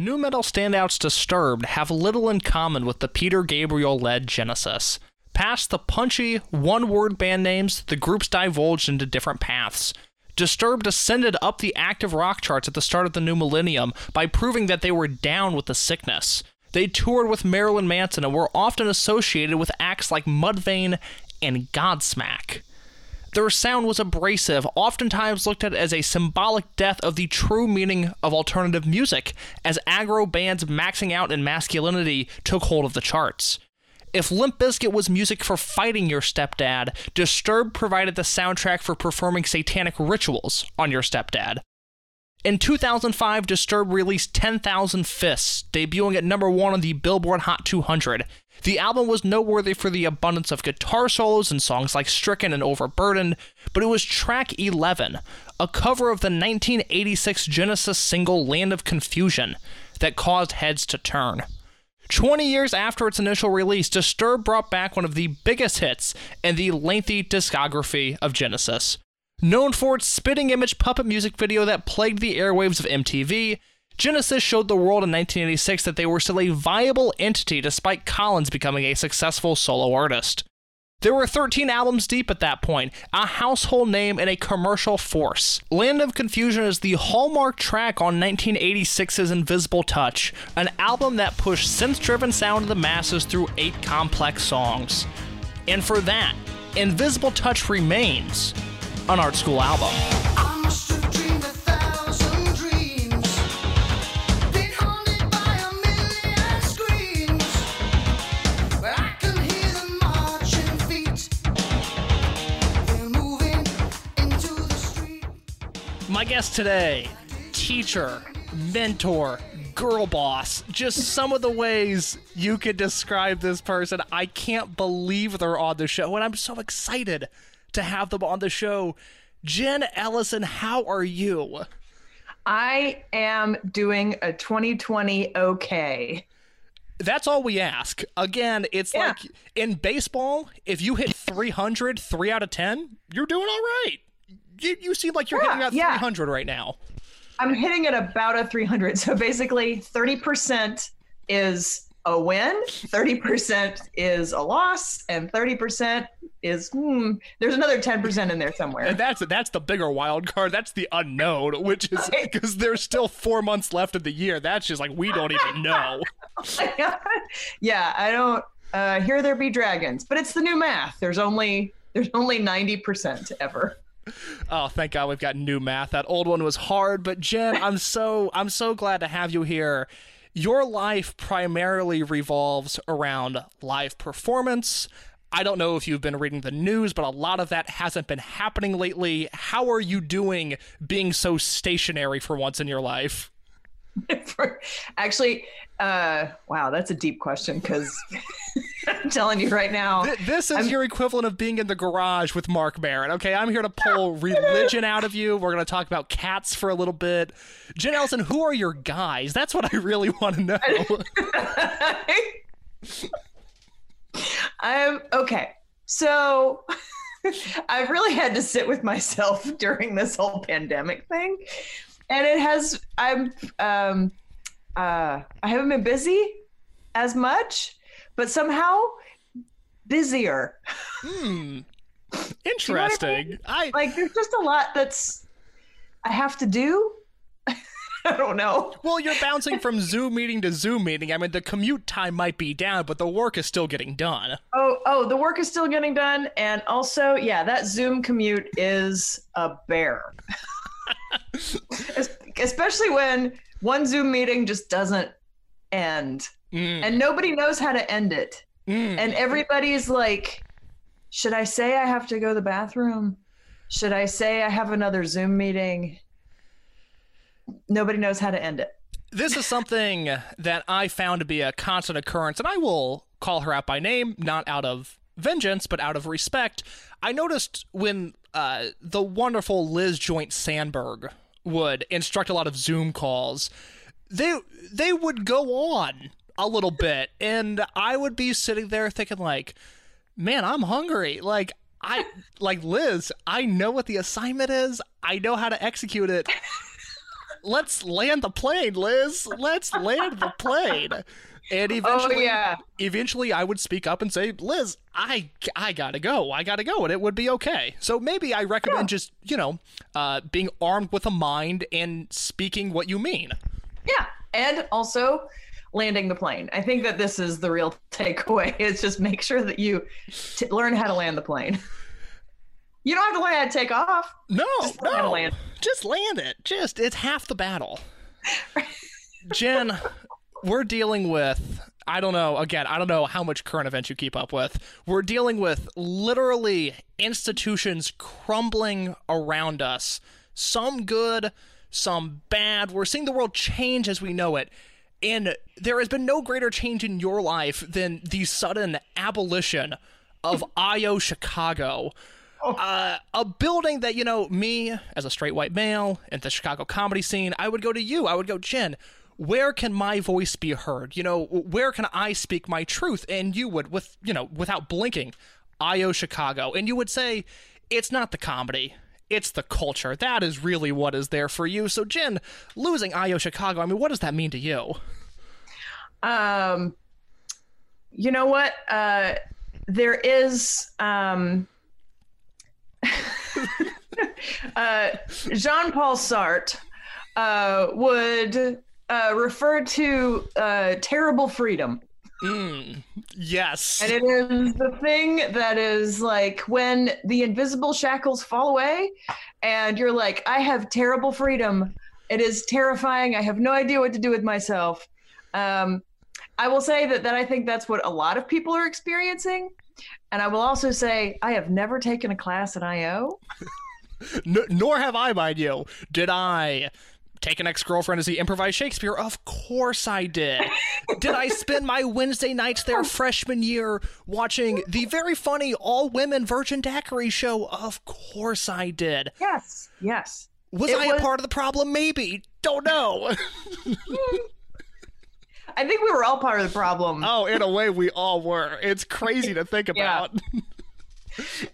Nu metal standouts Disturbed have little in common with the Peter Gabriel led Genesis. Past the punchy, one word band names, the groups divulged into different paths. Disturbed ascended up the active rock charts at the start of the new millennium by proving that they were down with the sickness. They toured with Marilyn Manson and were often associated with acts like Mudvayne and Godsmack. Their sound was abrasive, oftentimes looked at as a symbolic death of the true meaning of alternative music, as aggro bands maxing out in masculinity took hold of the charts. If Limp Bizkit was music for fighting your stepdad, Disturbed provided the soundtrack for performing satanic rituals on your stepdad. In 2005, Disturbed released 10,000 Fists, debuting at number one on the Billboard Hot 200. The album was noteworthy for the abundance of guitar solos and songs like Stricken and Overburdened, but it was track 11, a cover of the 1986 Genesis single Land of Confusion, that caused heads to turn. 20 years after its initial release, Disturbed brought back one of the biggest hits in the lengthy discography of Genesis. Known for its spitting image puppet music video that plagued the airwaves of MTV, Genesis showed the world in 1986 that they were still a viable entity despite Collins becoming a successful solo artist. There were 13 albums deep at that point, a household name and a commercial force. Land of Confusion is the hallmark track on 1986's Invisible Touch, an album that pushed synth driven sound to the masses through eight complex songs. And for that, Invisible Touch remains an art school album. My guest today, teacher, mentor, girl boss. Just some of the ways you could describe this person. I can't believe they're on the show, and I'm so excited to have them on the show. Jen Ellison, how are you? I am doing a 2020 okay. That's all we ask. Again, it's Yeah. like in baseball, if you hit 300, 3 out of 10, you're doing all right. You, you seem like you're Yeah, hitting about yeah. 300 right now. I'm hitting at about a 300. So basically, 30% is a win, 30% is a loss, and 30% is, hmm, there's another 10% in there somewhere. And that's that's the bigger wild card. That's the unknown, which is because there's still four months left of the year. That's just like we don't even know. yeah, I don't uh, hear there be dragons, but it's the new math. There's only there's only 90% ever. Oh, thank God we've got new math. That old one was hard, but Jen, I'm so I'm so glad to have you here. Your life primarily revolves around live performance. I don't know if you've been reading the news, but a lot of that hasn't been happening lately. How are you doing being so stationary for once in your life? For- Actually, uh, wow, that's a deep question because I'm telling you right now. Th- This is I'm- your equivalent of being in the garage with Marc Maron. Okay, I'm here to pull religion out of you. We're going to talk about cats for a little bit. Jen Ellison, who are your guys? That's what I really want to know. I'm okay. So I've really had to sit with myself during this whole pandemic thing. And it has I'm um uh I haven't been busy as much, but somehow busier. Hmm. Interesting. I Like there's just a lot that's I have to do. I don't know. well, you're bouncing from Zoom meeting to Zoom meeting. I mean, the commute time might be down, but the work is still getting done. Oh, oh, the work is still getting done, and also, yeah, that Zoom commute is a bear. Es- Especially when one Zoom meeting just doesn't end, Mm, and nobody knows how to end it, mm. and everybody's like, "Should I say I have to go to the bathroom? Should I say I have another Zoom meeting?" Nobody knows how to end it. this is something that I found to be a constant occurrence, and I will call her out by name, not out of vengeance, but out of respect. I noticed when uh, the wonderful Liz Joint Sandberg would instruct a lot of Zoom calls, they they would go on a little bit, and I would be sitting there thinking like, man, I'm hungry. Like I like Liz, I know what the assignment is. I know how to execute it. let's land the plane, Liz. Let's land the plane. And eventually, oh yeah. eventually, I would speak up and say, Liz, I, I gotta go. I gotta go, and it would be okay. So maybe I recommend yeah. just, you know, uh, being armed with a mind and speaking what you mean. Yeah, and also landing the plane. I think that this is the real takeaway. Is just make sure that you t- learn how to land the plane. You don't have to learn how to take off. No, just no, land. just land it. Just it's half the battle. Jen, we're dealing with I don't know, again, I don't know how much current events you keep up with. We're dealing with literally institutions crumbling around us. Some good, some bad. We're seeing the world change as we know it. And there has been no greater change in your life than the sudden abolition of IO Chicago. Oh. Uh, a building that, you know, me as a straight white male in the Chicago comedy scene, I would go to you. I would go, Jen, where can my voice be heard? You know, where can I speak my truth? And you would, with, you know, without blinking, IO Chicago. And you would say, it's not the comedy. It's the culture. That is really what is there for you. So, Jen, losing IO Chicago, I mean, what does that mean to you? Um, you know what? Uh, there is um, uh, Jean Paul Sartre uh, would uh, refer to uh, terrible freedom. Mm, yes. And it is the thing that is like when the invisible shackles fall away and you're like, I have terrible freedom. It is terrifying. I have no idea what to do with myself. Um, I will say that, that I think that's what a lot of people are experiencing. And I will also say, I have never taken a class at IO. nor have I, mind you. Did I take an ex-girlfriend to see improvise Shakespeare? Of course I did. did I spend my Wednesday nights there freshman year watching the very funny all-women Virgin Daiquiri show? Of course I did. Yes, yes. Was it I was... a part of the problem? Maybe. Don't know. I think we were all part of the problem. Oh, in a way, we all were. It's crazy to think about.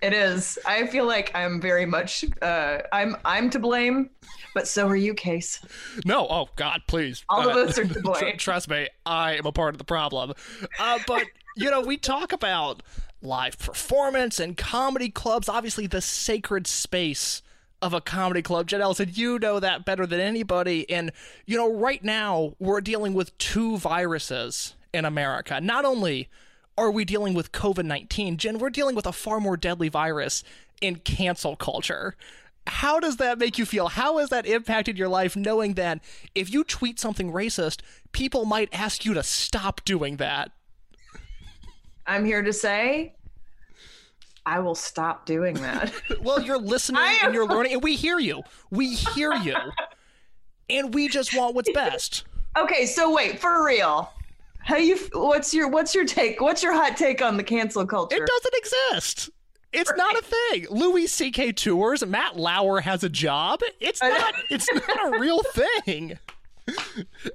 it is. I feel like I'm very much. Uh, I'm I'm to blame, but so are you, Case. No. Oh God, please. All uh, of us are to blame. Trust me, I am a part of the problem. Uh, but you know, we talk about live performance and comedy clubs. Obviously, the sacred space of a comedy club. Jen Ellison, you know that better than anybody. And, you know, right now we're dealing with two viruses in America. Not only are we dealing with COVID 19, Jen, we're dealing with a far more deadly virus in cancel culture. How does that make you feel? How has that impacted your life knowing that if you tweet something racist, people might ask you to stop doing that? I'm here to say I will stop doing that. well, you're listening and you're learning, and we hear you. We hear you. and we just want what's best. Okay, so wait, for real. How you what's your what's your take? What's your hot take on the cancel culture? It doesn't exist. It's right. not a thing. Louis C.K. tours. Matt Lauer has a job. It's not. it's not a real thing.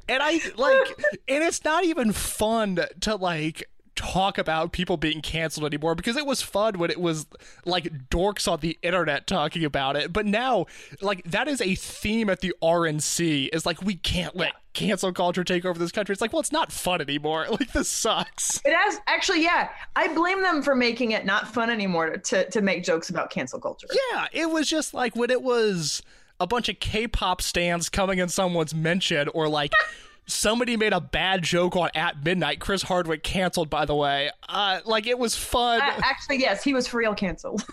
And I like, and it's not even fun to like talk about people being canceled anymore because it was fun when it was like dorks on the internet talking about it. But now, like, that is a theme at the RNC is like, we can't let cancel culture take over this country. It's like, well, it's not fun anymore. Like, this sucks. It has actually, yeah. I blame them for making it not fun anymore to, to make jokes about cancel culture. Yeah, it was just like when it was a bunch of K-pop stands coming in someone's mention or like somebody made a bad joke on at midnight. Chris Hardwick canceled, by the way. Uh, like it was fun. Uh, actually, yes, he was for real canceled.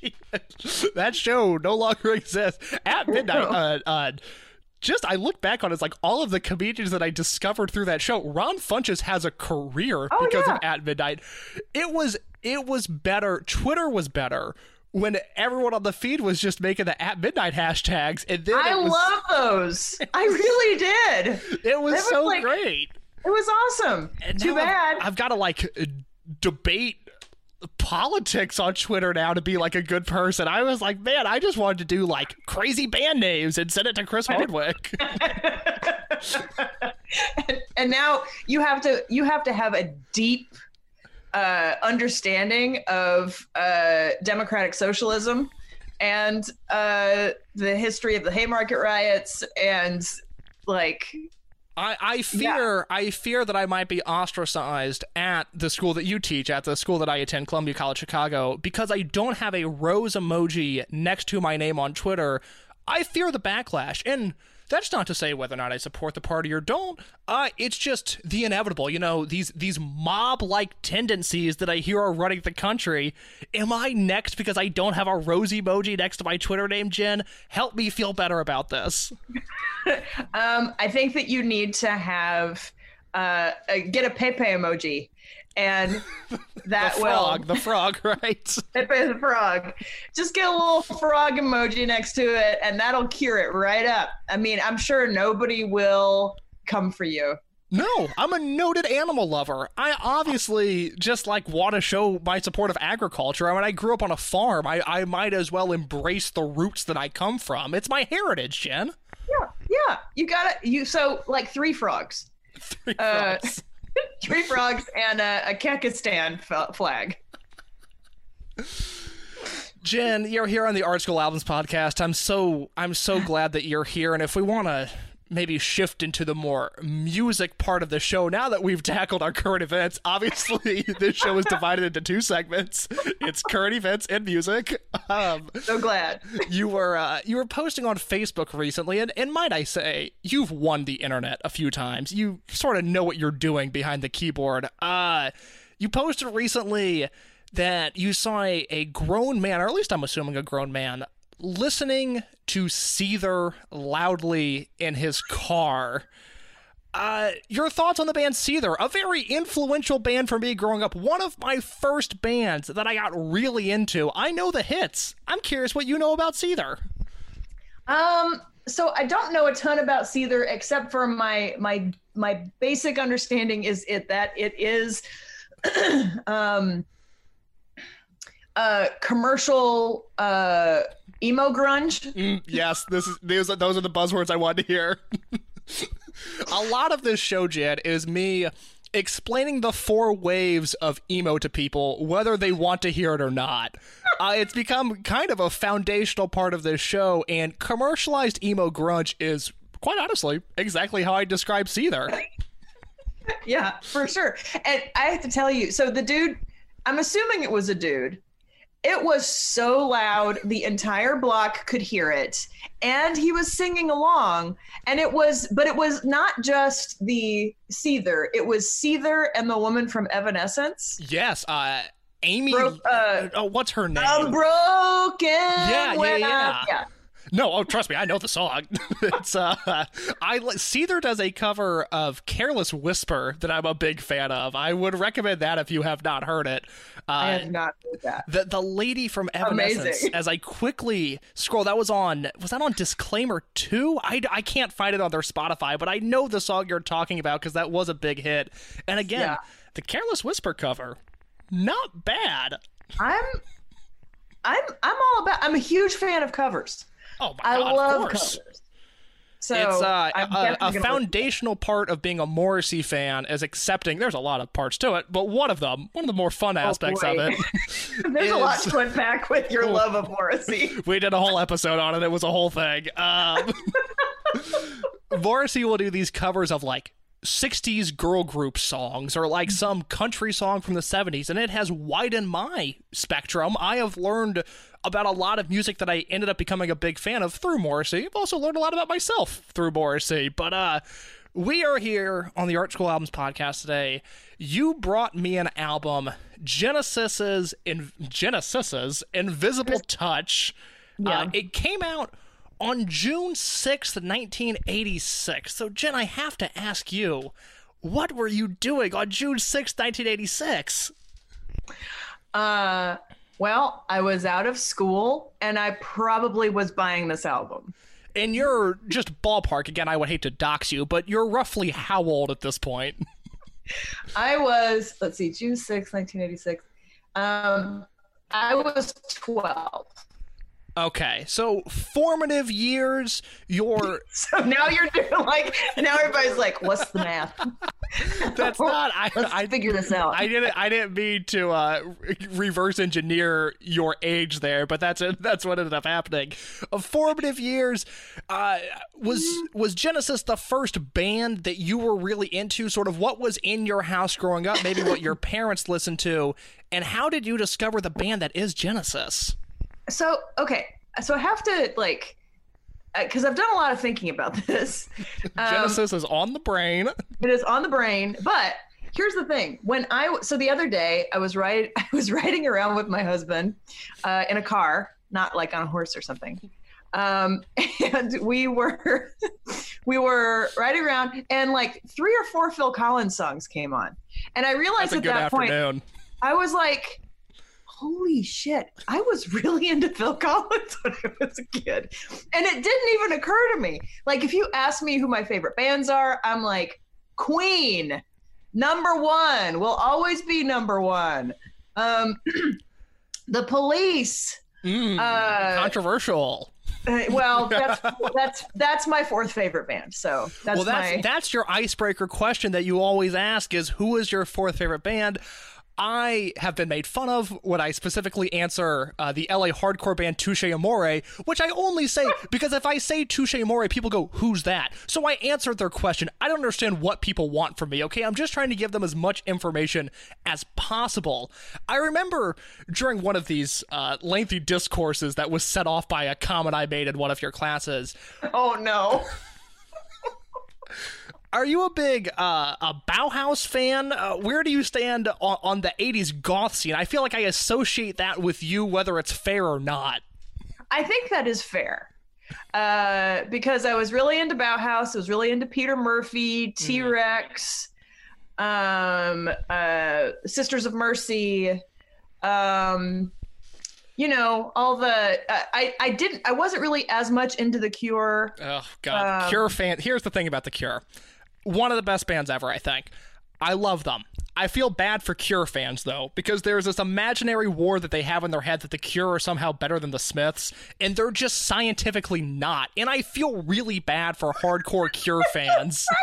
that show no longer exists. At midnight, uh, uh, just I look back on it, it's like all of the comedians that I discovered through that show. Ron Funches has a career oh, because yeah. of At Midnight. It was it was better. Twitter was better when everyone on the feed was just making the at midnight hashtags and then I was, love those. I really did. It was, was so like, great. It was awesome. And Too bad. I've, I've got to like debate politics on Twitter now to be like a good person. I was like, man, I just wanted to do like crazy band names and send it to Chris Hardwick. and, and now you have to you have to have a deep uh, understanding of uh, democratic socialism and uh, the history of the Haymarket riots and like I, I fear I fear that I might be ostracized at the school that you teach at the school that I attend Columbia College Chicago because I don't have a rose emoji next to my name on Twitter. I fear the backlash and that's not to say whether or not I support the party or don't. Uh, it's just the inevitable. You know, these these mob-like tendencies that I hear are running the country. Am I next because I don't have a rose emoji next to my Twitter name, Jen? Help me feel better about this. um, I think that you need to have uh, get a Pepe emoji and that the frog, will the frog, right? It is a frog. Just get a little frog emoji next to it, and that'll cure it right up. I mean, I'm sure nobody will come for you. No, I'm a noted animal lover. I obviously just like want to show my support of agriculture. I mean, I grew up on a farm. I, I might as well embrace the roots that I come from. It's my heritage, Jen. Yeah, yeah. You got it. You so like three frogs. Three Uh, frogs. Three frogs and a, a f- flag. Jen, you're here on the Art School Albums podcast. I'm so I'm so glad that you're here. And if we want to maybe shift into the more music part of the show, now that we've tackled our current events, obviously this show is divided into two segments. It's current events and music. Um, So glad. you were uh, you were posting on Facebook recently, and, and might I say, you've won the internet a few times. You sort of know what you're doing behind the keyboard. Uh, you posted recently that you saw a, a grown man, or at least I'm assuming a grown man, listening to Seether loudly in his car. Uh, your thoughts on the band Seether, a very influential band for me growing up. One of my first bands that I got really into. I know the hits. I'm curious what you know about Seether. Um, so I don't know a ton about Seether except for my my my basic understanding is it that it is um uh commercial uh emo grunge. Mm, yes, this is those are, those are the buzzwords I wanted to hear. a lot of this show, Jen, is me explaining the four waves of emo to people, whether they want to hear it or not. Uh, it's become kind of a foundational part of this show, and commercialized emo grunge is, quite honestly, exactly how I describe Seether. Yeah, for sure. And I have to tell you, so the dude, I'm assuming it was a dude. It was so loud, the entire block could hear it. And he was singing along. And it was, but it was not just the Seether, it was Seether and the woman from Evanescence. Yes, uh, Amy. Bro- uh, oh, what's her name? I'm broken. yeah, when I- yeah. No, oh, trust me, I know the song. it's uh, I Seether does a cover of "Careless Whisper" that I'm a big fan of. I would recommend that if you have not heard it. I Uh, have not heard that. the the lady from Evanescence. Amazing. As I quickly scroll, that was on was that on Disclaimer two? I, I can't find it on their Spotify, but I know the song you're talking about because that was a big hit. And again, Yeah. the "Careless Whisper" cover, not bad. I'm I'm I'm all about I'm a huge fan of covers. Oh my I god, love of covers. So it's uh, a, a foundational part of being a Morrissey fan is accepting. There's a lot of parts to it, but one of them, one of the more fun aspects of Oh, boy. it, There's a lot is- to unpack with your love of Morrissey. we did a whole episode on it. It was a whole thing. Um, Morrissey will do these covers of like 60s girl group songs or like some country song from the 70s, and it has widened my spectrum. I have learned about a lot of music that I ended up becoming a big fan of through Morrissey. I've also learned a lot about myself through Morrissey. But uh we are here on the Art School Albums podcast today. You brought me an album, Genesis's in Genesis's Invisible Touch. Uh, Yeah. it came out on June 6th, 1986. So, Jen, I have to ask you, what were you doing on June 6th, 1986? Uh, well, I was out of school and I probably was buying this album. And you're just ballpark, again, I would hate to dox you, but you're roughly how old at this point? I was, let's see, June sixth, 1986. Um, I was 12. Okay, so formative years, you're So now you're doing like, now everybody's like, what's the math? That's not. I, Let's I figure this out. I didn't. I didn't mean to uh, reverse engineer your age there, but that's it. That's what ended up happening. Of formative years, uh, was was Genesis the first band that you were really into? Sort of what was in your house growing up? Maybe what your parents listened to, and how did you discover the band that is Genesis? So okay, so I have to like, because I've done a lot of thinking about this. Um, Genesis is on the brain. It is on the brain, but here's the thing: when I so the other day I was right, I was riding around with my husband uh, in a car, not like on a horse or something. Um, and we were we were riding around, and like three or four Phil Collins songs came on, and I realized at that point. I was like, holy shit, I was really into Phil Collins when I was a kid. And it didn't even occur to me. Like, if you ask me who my favorite bands are, I'm like, Queen, number one, will always be number one. Um, the police. Mm, Uh, controversial. Uh, well, that's that's that's my fourth favorite band. So that's, well, that's my that's your icebreaker question that you always ask: is who is your fourth favorite band? I have been made fun of when I specifically answer uh, the LA hardcore band Touche Amore, which I only say because if I say Touche Amore, people go, "Who's that?" So I answered their question. I don't understand what people want from me. Okay, I'm just trying to give them as much information as possible. I remember during one of these uh, lengthy discourses that was set off by a comment I made in one of your classes. oh no. Are you a big uh, a Bauhaus fan? Uh, where do you stand on, on the '80s goth scene? I feel like I associate that with you, whether it's fair or not. I think that is fair. Uh, because I was really into Bauhaus, I was really into Peter Murphy, T Rex, um, uh, Sisters of Mercy, um, you know, all the. Uh, I I didn't. I wasn't really as much into the Cure. Oh God, Um, Cure fan. Here's the thing about the Cure. One of the best bands ever, I think. I love them. I feel bad for Cure fans though, because there's this imaginary war that they have in their head that the Cure are somehow better than the Smiths, and they're just scientifically not. And I feel really bad for hardcore Cure fans.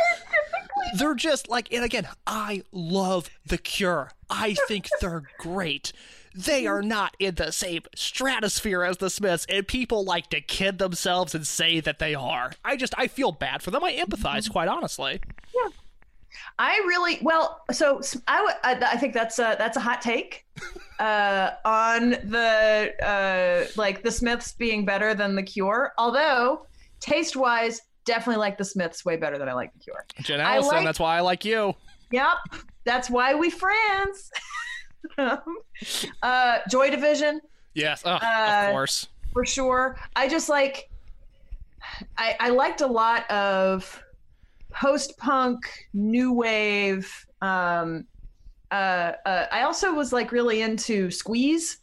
They're just like, and again, I love the Cure. I think they're great. They are not in the same stratosphere as the Smiths, and people like to kid themselves and say that they are. I just, I feel bad for them. I empathize, quite honestly. Yeah, I really well. So s- I would. I, I think that's a that's a hot take uh, on the uh, like the Smiths being better than the Cure. Although taste wise, definitely like the Smiths way better than I like the Cure. Jen Allison, like- that's why I like you. Yep, that's why we friends. uh, Joy Division Yes, oh, Uh, of course. for sure. I just like. I, I liked a lot of post punk, new wave. Um, uh, uh, I also was like really into Squeeze.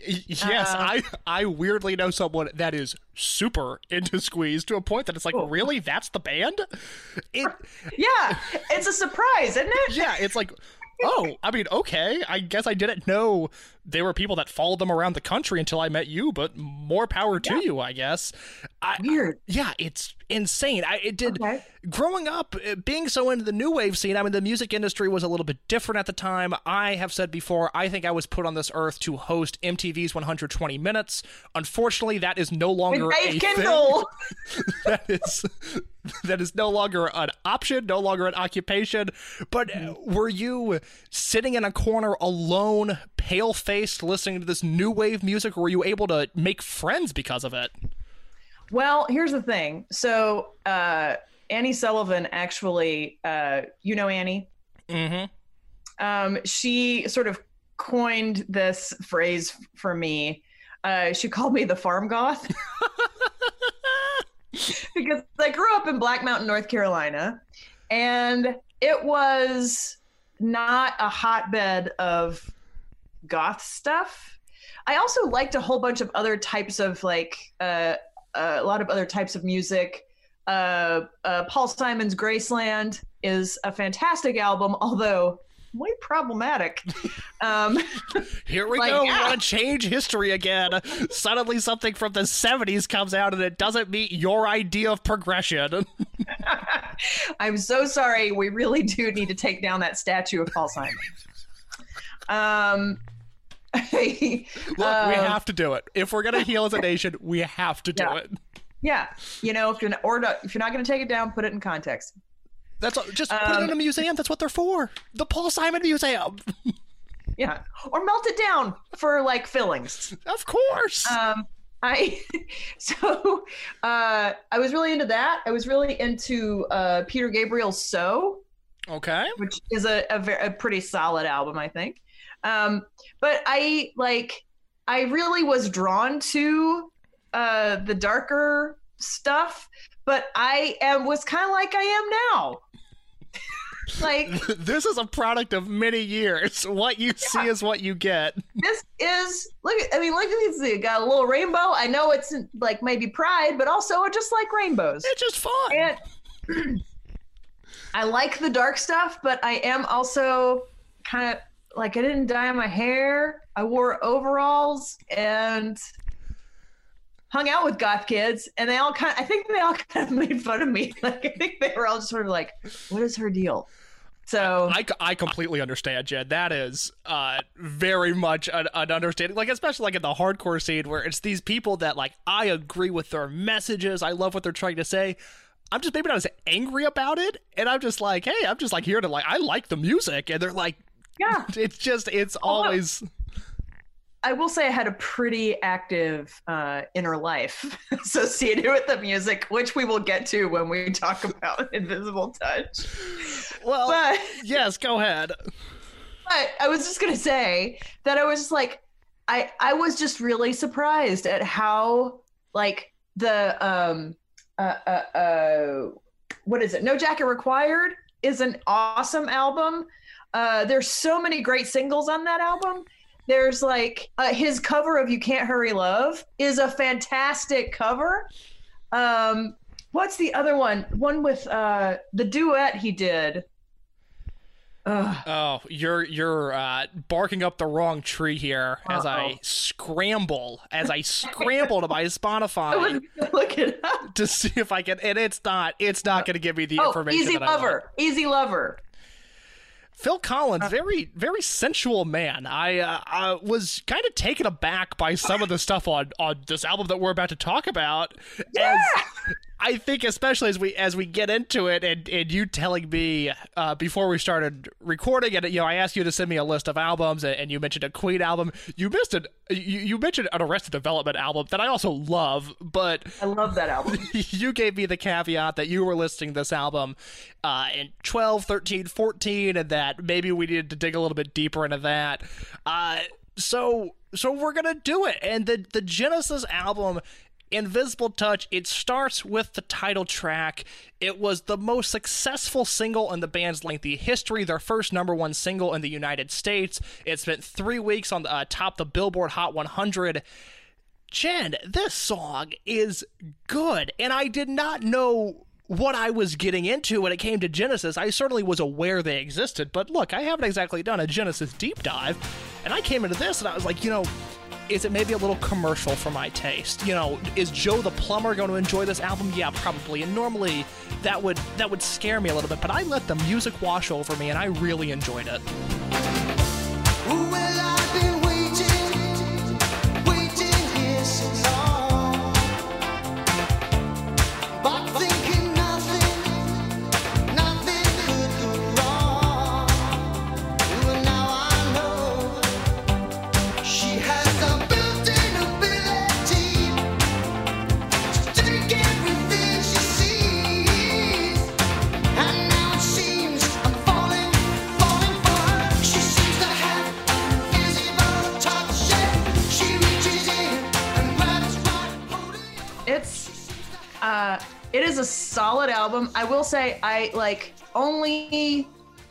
Yes, uh, I I weirdly know someone that is super into Squeeze to a point that it's like, really, that's the band? It, Yeah, it's a surprise, isn't it? yeah, it's like, oh, I mean, okay, I guess I didn't know there were people that followed them around the country until I met you, but more power to you, I guess. I, Weird. yeah, it's insane. I it did Okay. growing up uh, being so into the new wave scene. I mean, the music industry was a little bit different at the time. I have said before, I think I was put on this earth to host MTV's 120 Minutes. Unfortunately, that is no longer a Dave thing. That is that is no longer an option, no longer an occupation. But uh, were you sitting in a corner alone, pale faced, listening to this new wave music, or were you able to make friends because of it? Well, here's the thing. So uh, Annie Sullivan actually, uh, you know Annie. Mm-hmm. um, she sort of coined this phrase for me. Uh, she called me the farm goth because I grew up in Black Mountain, North Carolina, and it was not a hotbed of goth stuff. I also liked a whole bunch of other types of like uh, a lot of other types of music. Uh, uh, Paul Simon's Graceland is a fantastic album, although way problematic. Um, Here we Like, go. We ah. want to change history again. Suddenly, something from the 70s comes out and it doesn't meet your idea of progression. I'm so sorry. We really do need to take down that statue of Paul Simon. Um, Look, we um, have to do it. If we're gonna heal as a nation, we have to do Yeah. it. yeah, you know, if you're not, or not, if you're not going to take it down, put it in context. That's all, just put it Um, in a museum. That's what they're for. The Paul Simon Museum. Yeah, or melt it down for like fillings. Of course. Um, I so uh, I was really into that. I was really into uh, Peter Gabriel's "So," okay. which is a, a, ver- a pretty solid album, I think. Um, but I like I really was drawn to uh, the darker stuff, but I am was kind of like I am now. like this is a product of many years. What you see is what you get. this is look. I mean, look at this. It got a little rainbow. I know it's like maybe pride, but also I just like rainbows. It's just fun. And I like the dark stuff, but I am also kind of like I didn't dye my hair. I wore overalls and hung out with goth kids, and they all kind. I think they all kind of made fun of me. Like I think they were all just sort of like, "What is her deal?" So I, I completely understand, Jen. That is uh, very much an, an understanding, like especially like in the hardcore scene where it's these people that like I agree with their messages. I love what they're trying to say. I'm just maybe not as angry about it, and I'm just like, hey, I'm just like here to like I like the music, and they're like, yeah, it's just it's always I will say I had a pretty active uh, inner life associated with the music, which we will get to when we talk about Invisible Touch. well. But yes, go ahead. But I was just gonna say that I was just like, I I was just really surprised at how like the um uh uh, uh what is it? No Jacket Required is an awesome album. Uh, there's so many great singles on that album. There's like uh, his cover of "You Can't Hurry Love" is a fantastic cover. Um, what's the other one? One with uh, the duet he did. Ugh. Oh, you're you're uh, barking up the wrong tree here as I scramble as I scramble to my Spotify look it up. to see if I can, and it's not it's not going to give me the Oh, information. Easy that I want. Lover. Easy Lover. Phil Collins, Uh, very very sensual man. I uh, uh, was kind of taken aback by some of the stuff on on this album that we're about to talk about. Yeah. As, I think especially as we as we get into it, and, and you telling me uh, before we started recording, and you know, I asked you to send me a list of albums, and, and you mentioned a Queen album. You missed it. You, you mentioned an Arrested Development album that I also love, but I love that album. you gave me the caveat that you were listing this album uh, in 12, 13, 14, and that maybe we needed to dig a little bit deeper into that. Uh, so, so we're gonna do it. And the the Genesis album, Invisible Touch, it starts with the title track. It was the most successful single in the band's lengthy history, their first number one single in the United States. It spent three weeks on the uh, top the Billboard Hot 100. Jen, this song is good, and I did not know what I was getting into when it came to Genesis. I certainly was aware they existed, but look, I haven't exactly done a Genesis deep dive, and I came into this and I was like, you know, is it maybe a little commercial for my taste? You know, is Joe the plumber going to enjoy this album? Yeah, probably. And normally that would that would scare me a little bit, but I let the music wash over me and I really enjoyed it. Will say I like only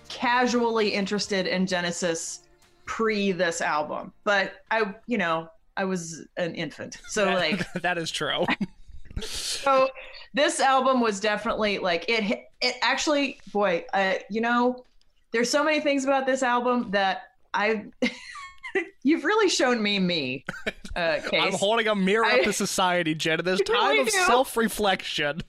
casually interested in Genesis pre this album. But I you know, I was an infant. So like that is true. so this album was definitely like it it actually boy uh, you know there's so many things about this album that i you've really shown me me, uh. I'm holding a mirror I- up to society, Jen. In this time of self-reflection,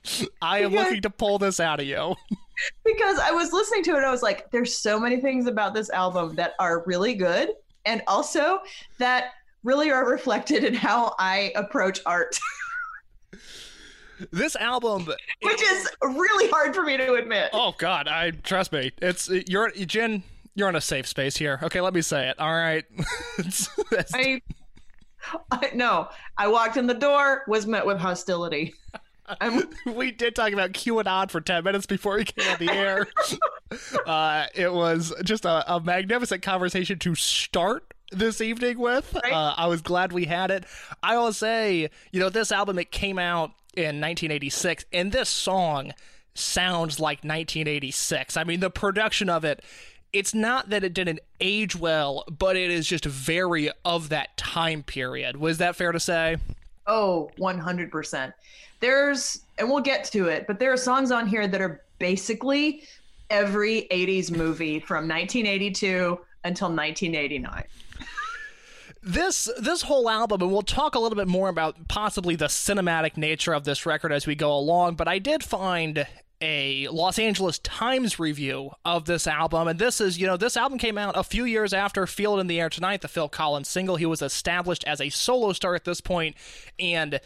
I am Because- looking to pull this out of you. because I was listening to it and I was like, there's so many things about this album that are really good and also that really are reflected in how I approach art, This album, which is really hard for me to admit. oh God, I trust me. It's you're Jen. You're in a safe space here. Okay, let me say it. All right. I, I no, I walked in the door, was met with hostility. I'm we did talk about QAnon for 10 minutes before we came on the air. uh, it was just a, a magnificent conversation to start this evening with. Right. Uh, I was glad we had it. I will say, you know, this album, it came out in 1986, and this song sounds like 1986. I mean, the production of it. It's not that it didn't age well, but it is just very of that time period. Was that fair to say? Oh, 100%. There's, and we'll get to it, but there are songs on here that are basically every 80s movie from 1982 until 1989. this this whole album and we'll talk a little bit more about possibly the cinematic nature of this record as we go along but i did find a los angeles times review of this album. And this is you know this album came out a few years after feel it in the air tonight the phil collins single. He was established as a solo star at this point and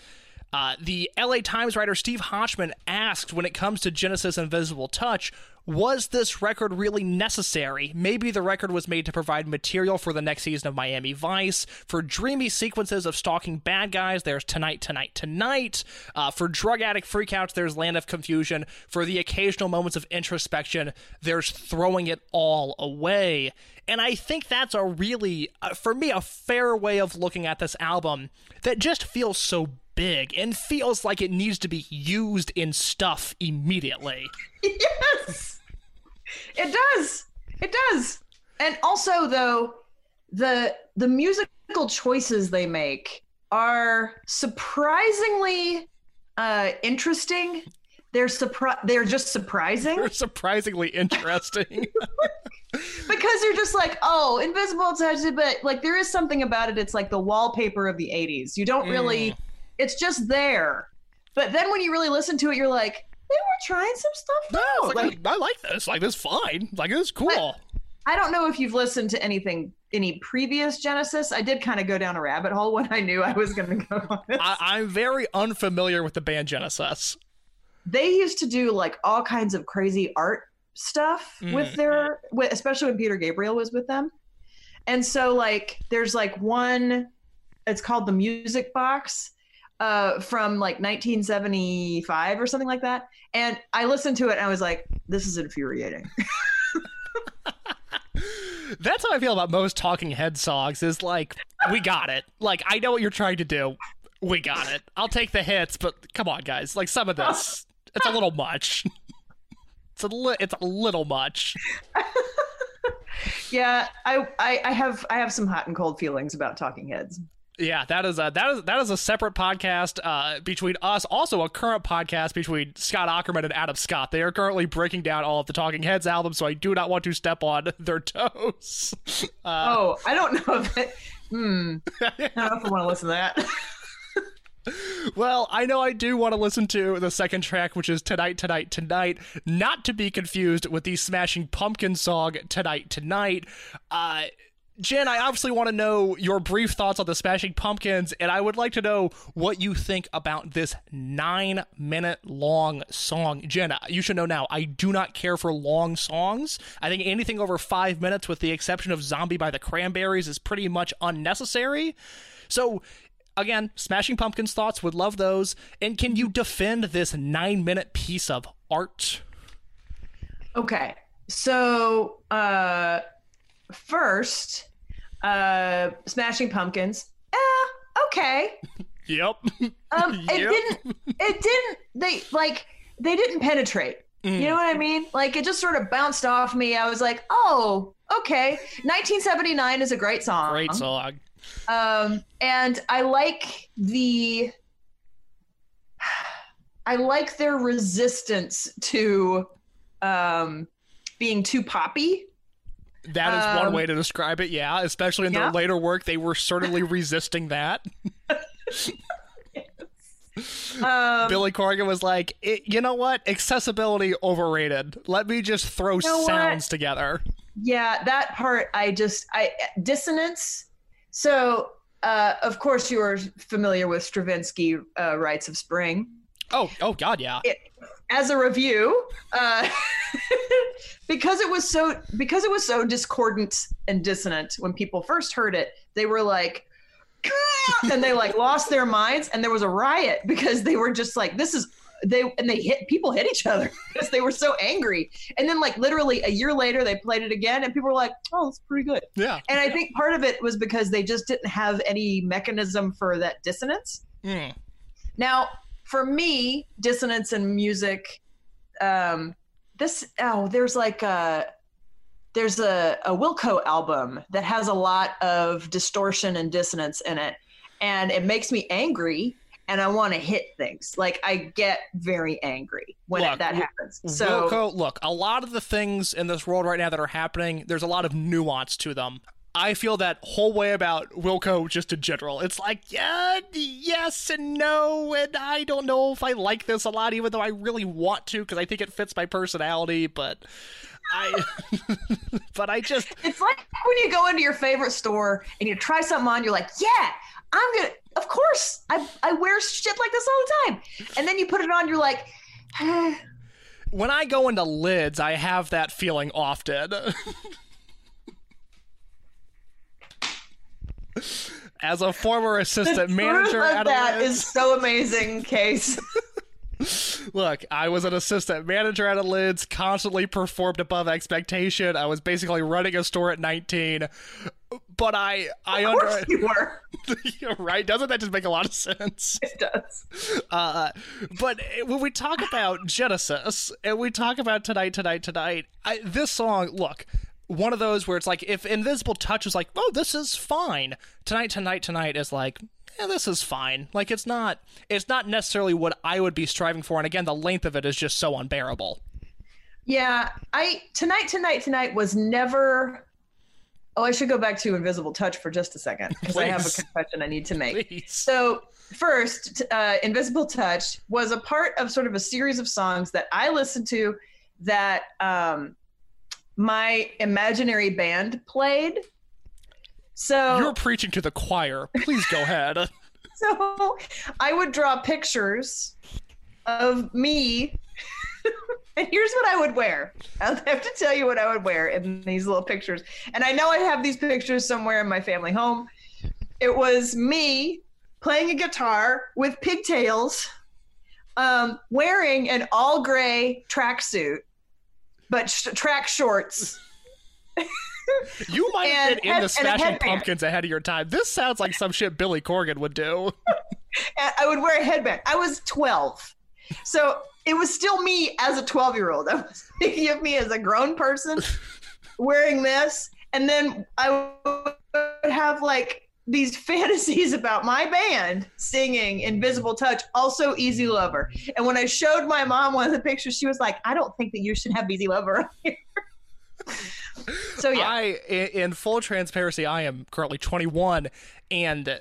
uh, the LA Times writer Steve Hochman asked when it comes to Genesis Invisible Touch, was this record really necessary? Maybe the record was made to provide material for the next season of Miami Vice. For dreamy sequences of stalking bad guys, there's Tonight, Tonight, Tonight. Uh, for drug addict freakouts, there's Land of Confusion. For the occasional moments of introspection, there's Throwing It All Away. And I think that's a really, uh, for me, a fair way of looking at this album that just feels so big and feels like it needs to be used in stuff immediately. yes. It does. It does. And also though the the musical choices they make are surprisingly uh interesting. They're surpri- they're just surprising. They're surprisingly interesting. because you're just like oh invisible touch but like there is something about it. It's like the wallpaper of the 80s you don't really it's just there but then when you really listen to it you're like they were trying some stuff no, it's like, I like this. Like this, is fine. Like this, is cool. I don't know if you've listened to anything, any previous Genesis. I did kind of go down a rabbit hole when I knew I was going to go on this. I, I'm very unfamiliar with the band Genesis. they used to do like all kinds of crazy art stuff with Mm. their, with, especially when Peter Gabriel was with them. And so, like, there's like one, it's called the Music Box. Uh, from like 1975 or something like that, and I listened to it and I was like, "This is infuriating." That's how I feel about most Talking Head songs. Is like, we got it. Like, I know what you're trying to do. We got it. I'll take the hits, but come on, guys. Like some of this, it's a little much. It's a li- it's a little much. yeah, I, I I have I have some hot and cold feelings about Talking Heads. Yeah, that is a that is that is a separate podcast uh, between us. Also, a current podcast between Scott Aukerman and Adam Scott. They are currently breaking down all of the Talking Heads albums, so I do not want to step on their toes. Uh, Oh, I don't know if it. Hmm. I don't know if I want to listen to that. Well, I know I do want to listen to the second track, which is Tonight, Tonight, Tonight, not to be confused with the Smashing Pumpkin song Tonight, Tonight. Uh, Jen, I obviously want to know your brief thoughts on the Smashing Pumpkins, and I would like to know what you think about this nine minute long song. Jen, you should know now, I do not care for long songs. I think anything over five minutes, with the exception of Zombie by the Cranberries, is pretty much unnecessary. So, again, Smashing Pumpkins thoughts, would love those. And can you defend this nine minute piece of art? Okay, so uh, first, uh, Smashing Pumpkins. Eh, okay. Yep. Um, it Yep. didn't. It didn't. They like they didn't penetrate. Mm. You know what I mean? Like it just sort of bounced off me. I was like, oh, okay. 1979 is a great song. Great song. Um, and I like the I like their resistance to um being too poppy. That is one Um, way to describe it, yeah. Especially in yeah. their later work, they were certainly resisting that. Um, Billy Corgan was like, "I- you know what? Accessibility overrated. Let me just throw know what? sounds together. yeah, that part I just I dissonance. So uh, of course you are familiar with Stravinsky uh, Rites of Spring. Oh, oh God, yeah. As a review uh, because it was so because it was so discordant and dissonant when people first heard it they were like and they like lost their minds and there was a riot because they were just like this is they and they hit people hit each other because they were so angry and then like literally a year later they played it again and people were like oh it's pretty good Yeah. and i think part of it was because they just didn't have any mechanism for that dissonance Mm. now, for me, dissonance in music, um, this oh, there's like a there's a, a Wilco album that has a lot of distortion and dissonance in it, and it makes me angry, and I want to hit things. Like I get very angry when Look, it, that happens. So Wilco, look, a lot of the things in this world right now that are happening, there's a lot of nuance to them. I feel that whole way about Wilco just in general. It's like, yeah, yes and no, and I don't know if I like this a lot, even though I really want to because I think it fits my personality. But I, but I just it's like when you go into your favorite store and you try something on, you're like, yeah, I'm gonna. Of course, I I wear shit like this all the time, and then you put it on, you're like. When I go into lids, I have that feeling often. As a former assistant manager Truth of at a that Lids, is so amazing, Case. look, I was an assistant manager at a Lids, constantly performed above expectation. I was basically running a store at 19, but I, I Of course under, you were. Right? Doesn't that just make a lot of sense? It does. Uh, but when we talk about Genesis and we talk about tonight, tonight, tonight, I, this song, look, one of those where it's like if Invisible Touch was like, oh, this is fine. Tonight, tonight, tonight is like, yeah, this is fine. Like it's not, it's not necessarily what I would be striving for. And again, the length of it is just so unbearable. Yeah, I tonight, tonight, tonight was never. Oh, I should go back to Invisible Touch for just a second because I have a confession I need to make. Please. So first, uh, Invisible Touch was a part of sort of a series of songs that I listened to that um, my imaginary band played. So You're preaching to the choir. Please go ahead. So I would draw pictures of me. and here's what I would wear. I'll have to tell you what I would wear in these little pictures. And I know I have these pictures somewhere in my family home. It was me playing a guitar with pigtails, um, wearing an all gray tracksuit, but sh- track shorts. You might have been in head- the Smashing. Pumpkins ahead of your time. This sounds like some shit Billy Corgan would do. I would wear a headband. I was 12. So it was still me as a 12 year old. I was thinking of me as a grown person wearing this. And then I would have like these fantasies about my band singing Invisible Touch, also Easy Lover. And when I showed my mom one of the pictures, she was like, I don't think that you should have Easy Lover here. so yeah. I, in full transparency, I am currently 21 and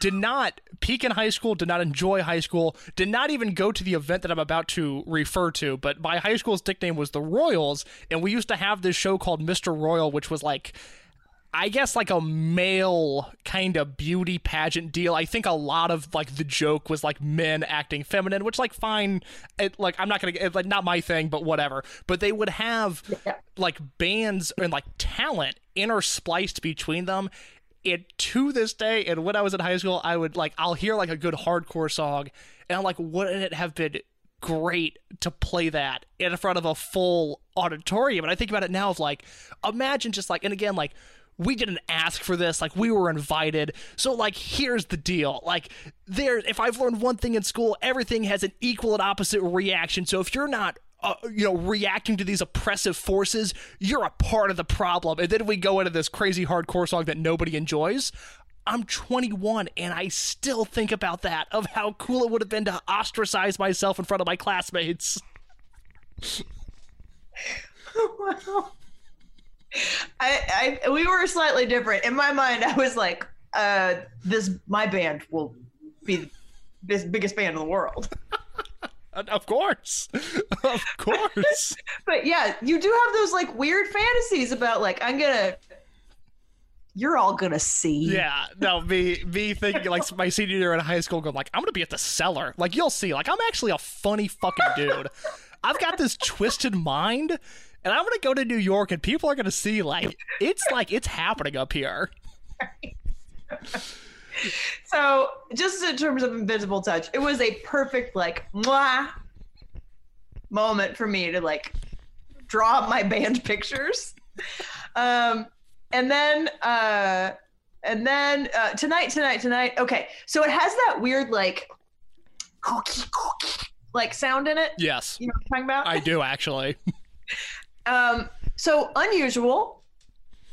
did not peak in high school, did not enjoy high school, did not even go to the event that I'm about to refer to. But my high school's nickname was the Royals, and we used to have this show called Mr. Royal, which was like. I guess like a male kind of beauty pageant deal. I think a lot of like the joke was like men acting feminine, which like fine. It, like I'm not gonna it, like not my thing, but whatever. But they would have Yeah. like bands and like talent interspliced between them. It to this day, and when I was in high school, I would like I'll hear like a good hardcore song, and I'm like, wouldn't it have been great to play that in front of a full auditorium? And I think about it now of like, imagine just like, and again, like we didn't ask for this like we were invited. So like here's the deal. Like there if i've learned one thing in school everything has an equal and opposite reaction. So if you're not uh, you know reacting to these oppressive forces you're a part of the problem. And then we go into this crazy hardcore song that nobody enjoys. I'm 21 and i still think about that of how cool it would have been to ostracize myself in front of my classmates. Wow. I, I we were slightly different. In my mind, I was like, uh, this my band will be this biggest band in the world. Of course. Of course. But yeah, you do have those like weird fantasies about like I'm gonna you're all gonna see. Yeah, no, me me thinking like my senior year in high school, going like I'm gonna be at the cellar. Like you'll see, like I'm actually a funny fucking dude. I've got this twisted mind, and I'm gonna go to New York, and people are gonna see like it's like it's happening up here. So just in terms of invisible touch, it was a perfect like mwah moment for me to like draw my band pictures. Um, and then uh, and then uh, tonight, tonight, tonight. Okay, so it has that weird like cookie cookie like sound in it. Yes, You know what I'm talking about? I do actually. Um, so unusual,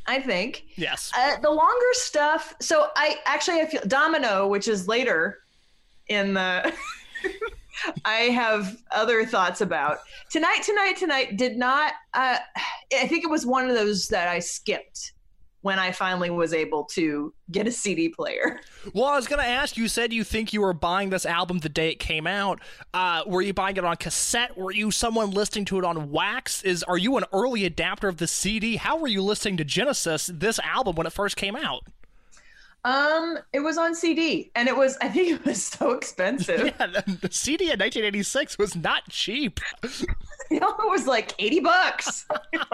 I think. Yes. Uh, the longer stuff. So I actually I feel Domino, which is later in the. I have other thoughts about tonight. Tonight, tonight did not. Uh, I think it was one of those that I skipped when I finally was able to get a CD player. Well, I was gonna ask. You said you think you were buying this album the day it came out. Uh, were you buying it on cassette? Were you someone listening to it on wax? Is are you an early adapter of the CD? How were you listening to Genesis this album when it first came out? Um, it was on CD, and it was. I think it was so expensive. Yeah, the, the CD in 1986 was not cheap you know, it was like eighty bucks.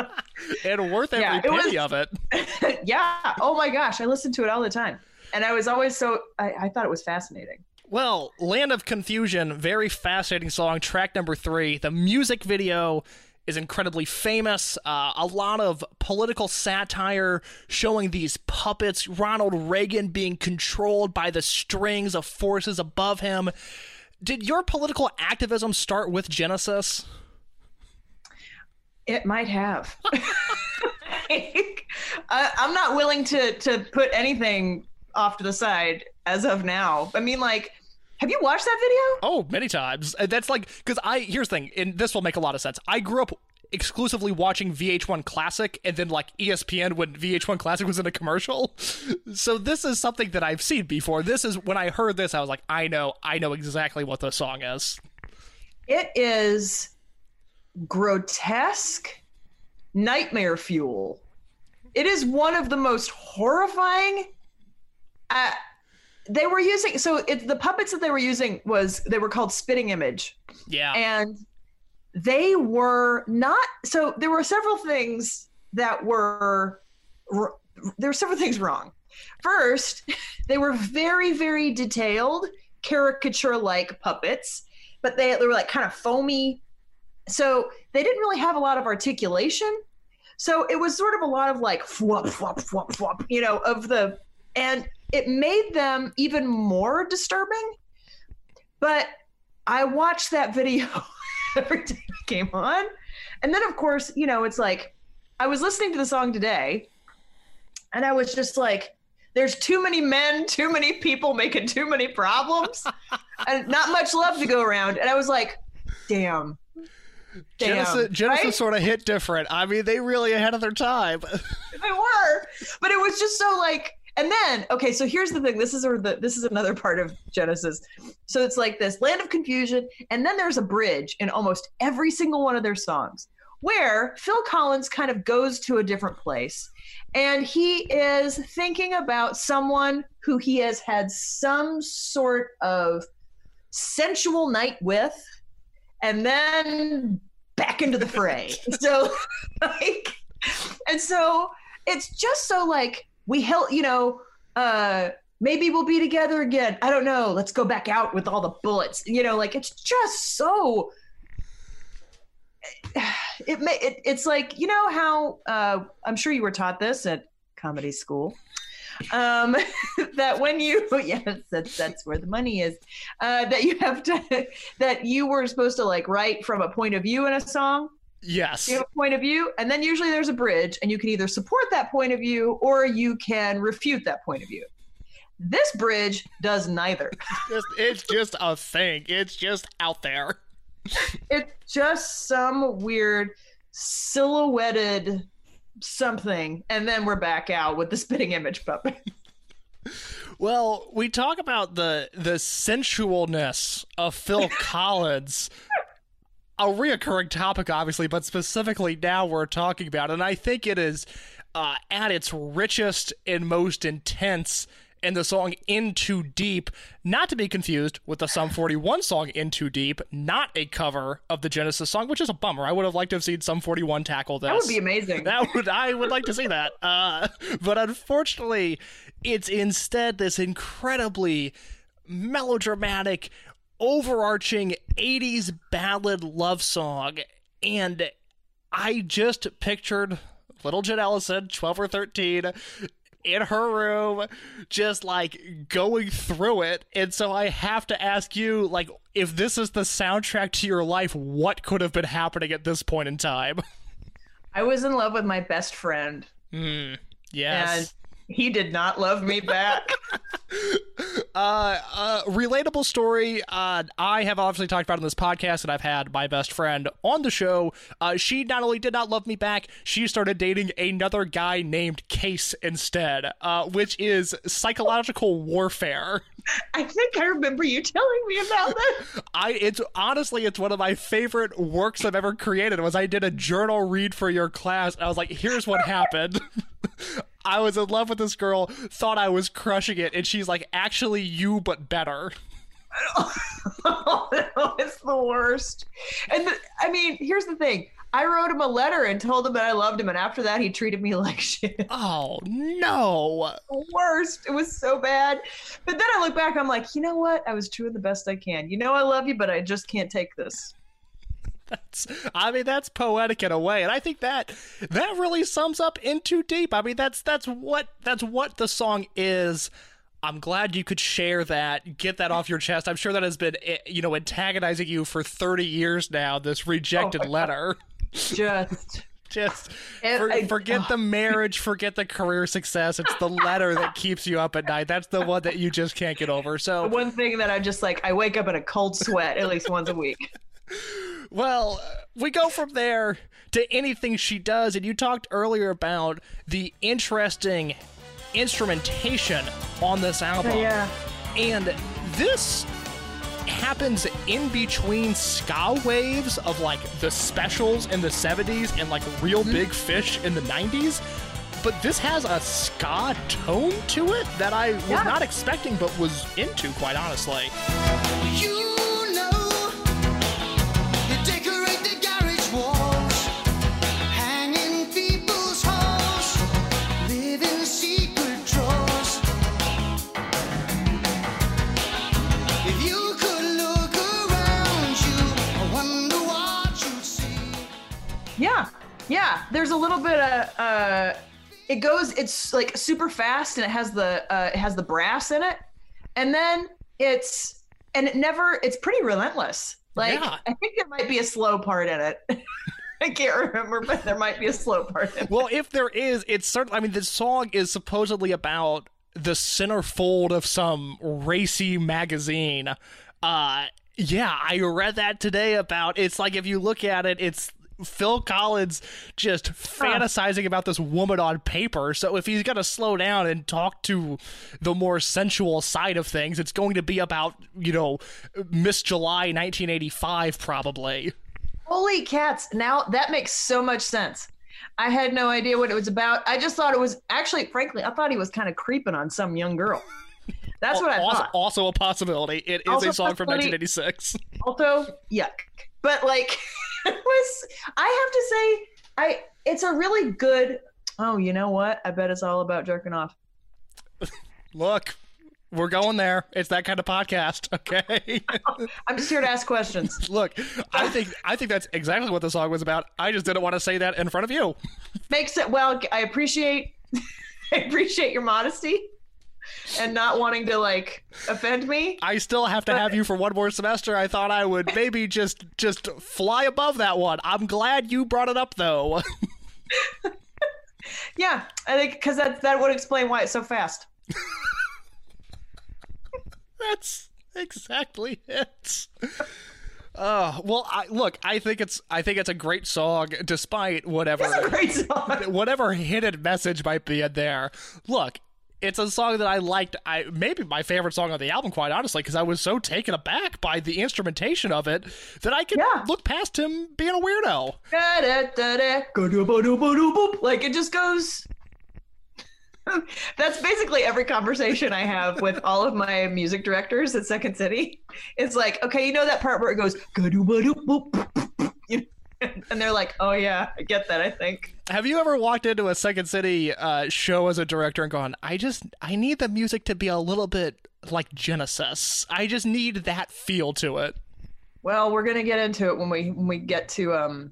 and worth every Yeah, it penny was- of it. yeah. Oh my gosh, I listened to it all the time, and I was always so. I, I thought it was fascinating. Well, Land of Confusion, very fascinating song, track number three. The music video is incredibly famous. Uh, a lot of political satire showing these puppets, Ronald Reagan being controlled by the strings of forces above him. Did your political activism start with Genesis? It might have. I, I'm not willing to to put anything off to the side as of now. I mean, like, have you watched that video? Oh, many times. Uh, That's like because I here's the thing, and this will make a lot of sense. I grew up exclusively watching VH1 Classic and then like ESPN when VH1 Classic was in a commercial. So this is something that I've seen before. This is when I heard this, I was like, I know, I know exactly what the song is. It is grotesque nightmare fuel. It is one of the most horrifying. Uh, they were using so it, the puppets that they were using was they were called spitting image. Yeah. and they were not so there were several things that were there were several things wrong first they were very very detailed caricature like puppets but they, they were like kind of foamy so they didn't really have a lot of articulation so it was sort of a lot of like fwop, fwop, fwop, fwop, you know of the and it made them even more disturbing but i watched that video every time it came on. And then, of course, you know, it's like I was listening to the song today and I was just like, there's too many men, too many people making too many problems, and not much love to go around. And I was like, damn. Damn. Genesis, Genesis right? sort of hit different. I mean, they really ahead of their time. They were, but it was just so like. And then, okay, so here's the thing. This is the this is another part of Genesis. So it's like this land of confusion, and then there's a bridge in almost every single one of their songs where Phil Collins kind of goes to a different place, and he is thinking about someone who he has had some sort of sensual night with, and then back into the fray. so, like, and so it's just so like we help, you know, uh, maybe we'll be together again. I don't know. Let's go back out with all the bullets. You know, like it's just so. It may. It, it's like you know how uh, I'm sure you were taught this at comedy school. Um, that when you yes, that's that's where the money is. Uh, that you have to that you were supposed to like write from a point of view in a song yes. you have a point of view and then usually there's a bridge and you can either support that point of view or you can refute that point of view this bridge does neither Just, it's just a thing. It's just out there. it's just some weird silhouetted something, and then we're back out with the spitting image puppet. Well, we talk about the the sensualness of Phil Collins. A reoccurring topic, obviously, but specifically now we're talking about, it, and I think it is uh, at its richest and most intense in the song "In Too Deep," not to be confused with the Sum 41 song "In Too Deep," not a cover of the Genesis song, which is a bummer. I would have liked to have seen Sum 41 tackle this. That would be amazing. That would I would like to see that. Uh, but unfortunately, it's instead this incredibly melodramatic, overarching 80s ballad love song. And I just pictured little Jen Ellison, 12 or 13, in her room, just like going through it. And so I have to ask you, like, if this is the soundtrack to your life, what could have been happening at this point in time? I was in love with my best friend, hmm. Yes. and he did not love me back. Uh, uh, relatable story. Uh, I have obviously talked about in this podcast, and I've had my best friend on the show. Uh, she not only did not love me back, she started dating another guy named Case instead, uh, which is psychological warfare. I think I remember you telling me about that. I it's honestly it's one of my favorite works I've ever created. Was I did a journal read for your class, and I was like, here's what happened. I was in love with this girl, thought I was crushing it, and she's like, actually, you but better. it's the worst. And the, I mean, here's the thing. I wrote him a letter and told him that I loved him, and after that, he treated me like shit. Oh no. The worst. It was so bad. But then I look back, I'm like, you know what? I was doing the best I can. You know, I love you, but I just can't take this. That's I mean that's poetic in a way, and I think that that really sums up In Too Deep. I mean that's that's what that's what the song is. I'm glad you could share that, get that off your chest. I'm sure that has been eh, you know antagonizing you for 30 years now. This rejected my letter. Just. Just for- I- forget the marriage, forget the career success. It's the letter that keeps you up at night. That's the one that you just can't get over. The So one thing that I'm just like, I wake up in a cold sweat at least once a week. Well, we go from there to anything she does, and you talked earlier about the interesting instrumentation on this album. Yeah. And this happens in between ska waves of like the specials in the 70s and like real mm-hmm. big fish in the 90s. But this has a ska tone to it that I was Yeah. not expecting but was into, quite honestly. You Yeah, yeah. There's a little bit of uh, it goes. It's like super fast, and it has the uh, it has the brass in it, and then it's and it never. It's pretty relentless. Like Yeah. I think there might be a slow part in it. I can't remember, but there might be a slow part in it. well, if there is, it's certainly. I mean, the song is supposedly about the centerfold of some racy magazine. Uh, yeah, I read that today about. It's like if you look at it, it's Phil Collins just fantasizing about this woman on paper. So if he's gonna slow down and talk to the more sensual side of things, it's going to be about you know Miss July 1985 probably. Holy cats! Now that makes so much sense. I had no idea what it was about. I just thought it was actually, frankly, I thought he was kind of creeping on some young girl. That's what I also, thought. also a possibility. It is Also a song from 1986. Also, yuck. But like, was. I have to say, I. It's a really good. Oh, you know what? I bet it's all about jerking off. Look, we're going there. It's that kind of podcast, okay? I'm just here to ask questions. Look, I think I think that's exactly what the song was about. I just didn't want to say that in front of you. Makes it well. I appreciate. I appreciate your modesty, and not wanting to like offend me. I still have to have you for one more semester. I thought I would maybe just just fly above that one. I'm glad you brought it up though. Yeah, I think because that that would explain why it's so fast. That's exactly it. Uh, well, I, look, I think it's I think it's a great song, despite whatever It's a great song. whatever hidden message might be in there. Look, it's a song that I liked. I maybe my favorite song on the album, quite honestly, because I was so taken aback by the instrumentation of it that I could Yeah. look past him being a weirdo. Like it just goes. That's basically every conversation I have with all of my music directors at Second City. It's like, okay, you know that part where it goes you know? and they're like, oh yeah, I get that. I think. Have you ever walked into a Second City uh, show as a director and gone, I just I need the music to be a little bit like Genesis. I just need that feel to it. Well, we're gonna get into it when we when we get to um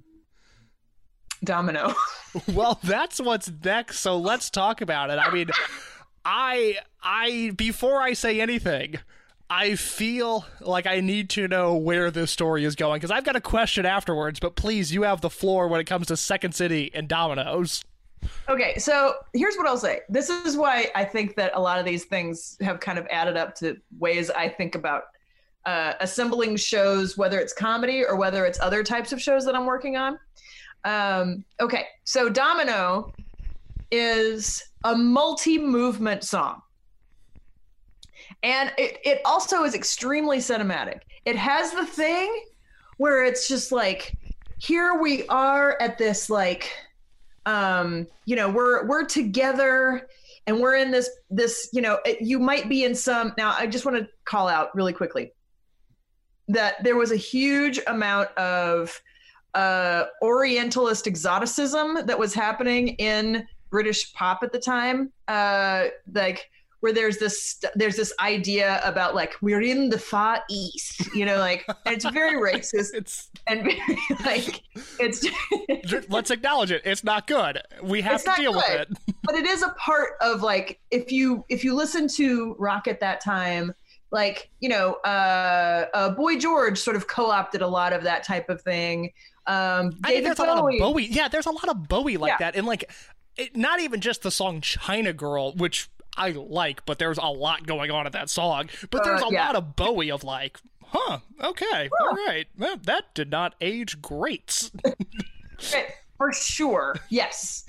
Domino. Well, that's what's next, so let's talk about it. I mean, I I before I say anything, I feel like I need to know where this story is going because I've got a question afterwards, but please, you have the floor when it comes to Second City and Dominoes. Okay, so here's what I'll say. This is why I think that a lot of these things have kind of added up to ways I think about uh, assembling shows, whether it's comedy or whether it's other types of shows that I'm working on. Um, okay, so Domino is a multi movement song. And it, it also is extremely cinematic. It has the thing where it's just like, here we are at this like um you know we're we're together and we're in this this you know it- you might be in some now i just want to call out really quickly that there was a huge amount of uh orientalist exoticism that was happening in british pop at the time uh like where there's this there's this idea about like we're in the far east you know like and it's very racist It's and very like it's let's acknowledge it. It's not good. We have to deal with it. but it is a part of like if you if you listen to rock at that time like you know uh, uh boy george sort of co-opted a lot of that type of thing um I david there's a lot bowie of Bowie. Yeah, there's a lot of Bowie like Yeah. that, and like, it, not even just the song "China Girl," which I like, but there's a lot going on in that song. But there's Uh, a yeah. lot of Bowie of like, huh, okay, all right, well, that did not age great. for sure yes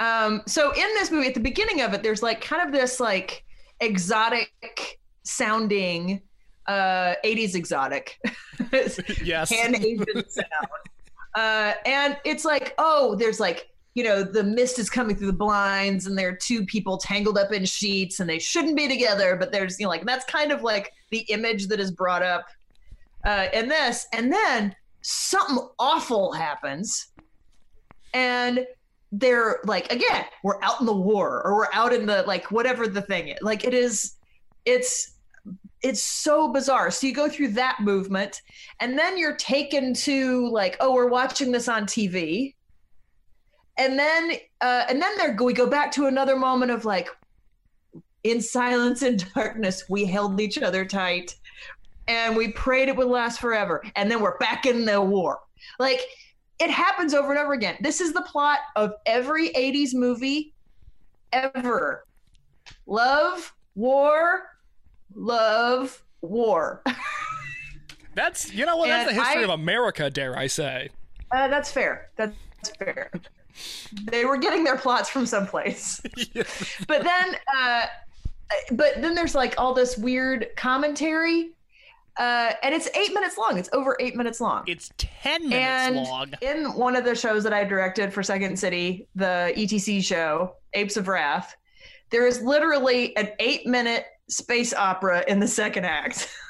um so in this movie at the beginning of it there's like kind of this like exotic sounding uh 80s exotic yes, pan Asian sound. Uh, and it's like, oh, there's like, you know, the mist is coming through the blinds, and there are two people tangled up in sheets, and they shouldn't be together. But there's, you know, like that's kind of like the image that is brought up uh, in this. And then something awful happens, and they're like, again, we're out in the war, or we're out in the like whatever the thing is. Like it is, it's it's so bizarre. So you go through that movement, and then you're taken to like, oh, we're watching this on TV, and then uh, and then there we go back to another moment of like, in silence and darkness, we held each other tight, and we prayed it would last forever, and then we're back in the war. Like it happens over and over again. This is the plot of every '80s movie ever. Love, war, love, war. that's you know what? That's the history I- of America, dare I say? Uh, that's fair. That's fair. They were getting their plots from someplace. but then, uh, but then there's like all this weird commentary, uh, and it's eight minutes long. It's over eight minutes long. It's ten minutes and long. in one of the shows that I directed for Second City, the ETC show, Apes of Wrath, there is literally an eight minute space opera in the second act.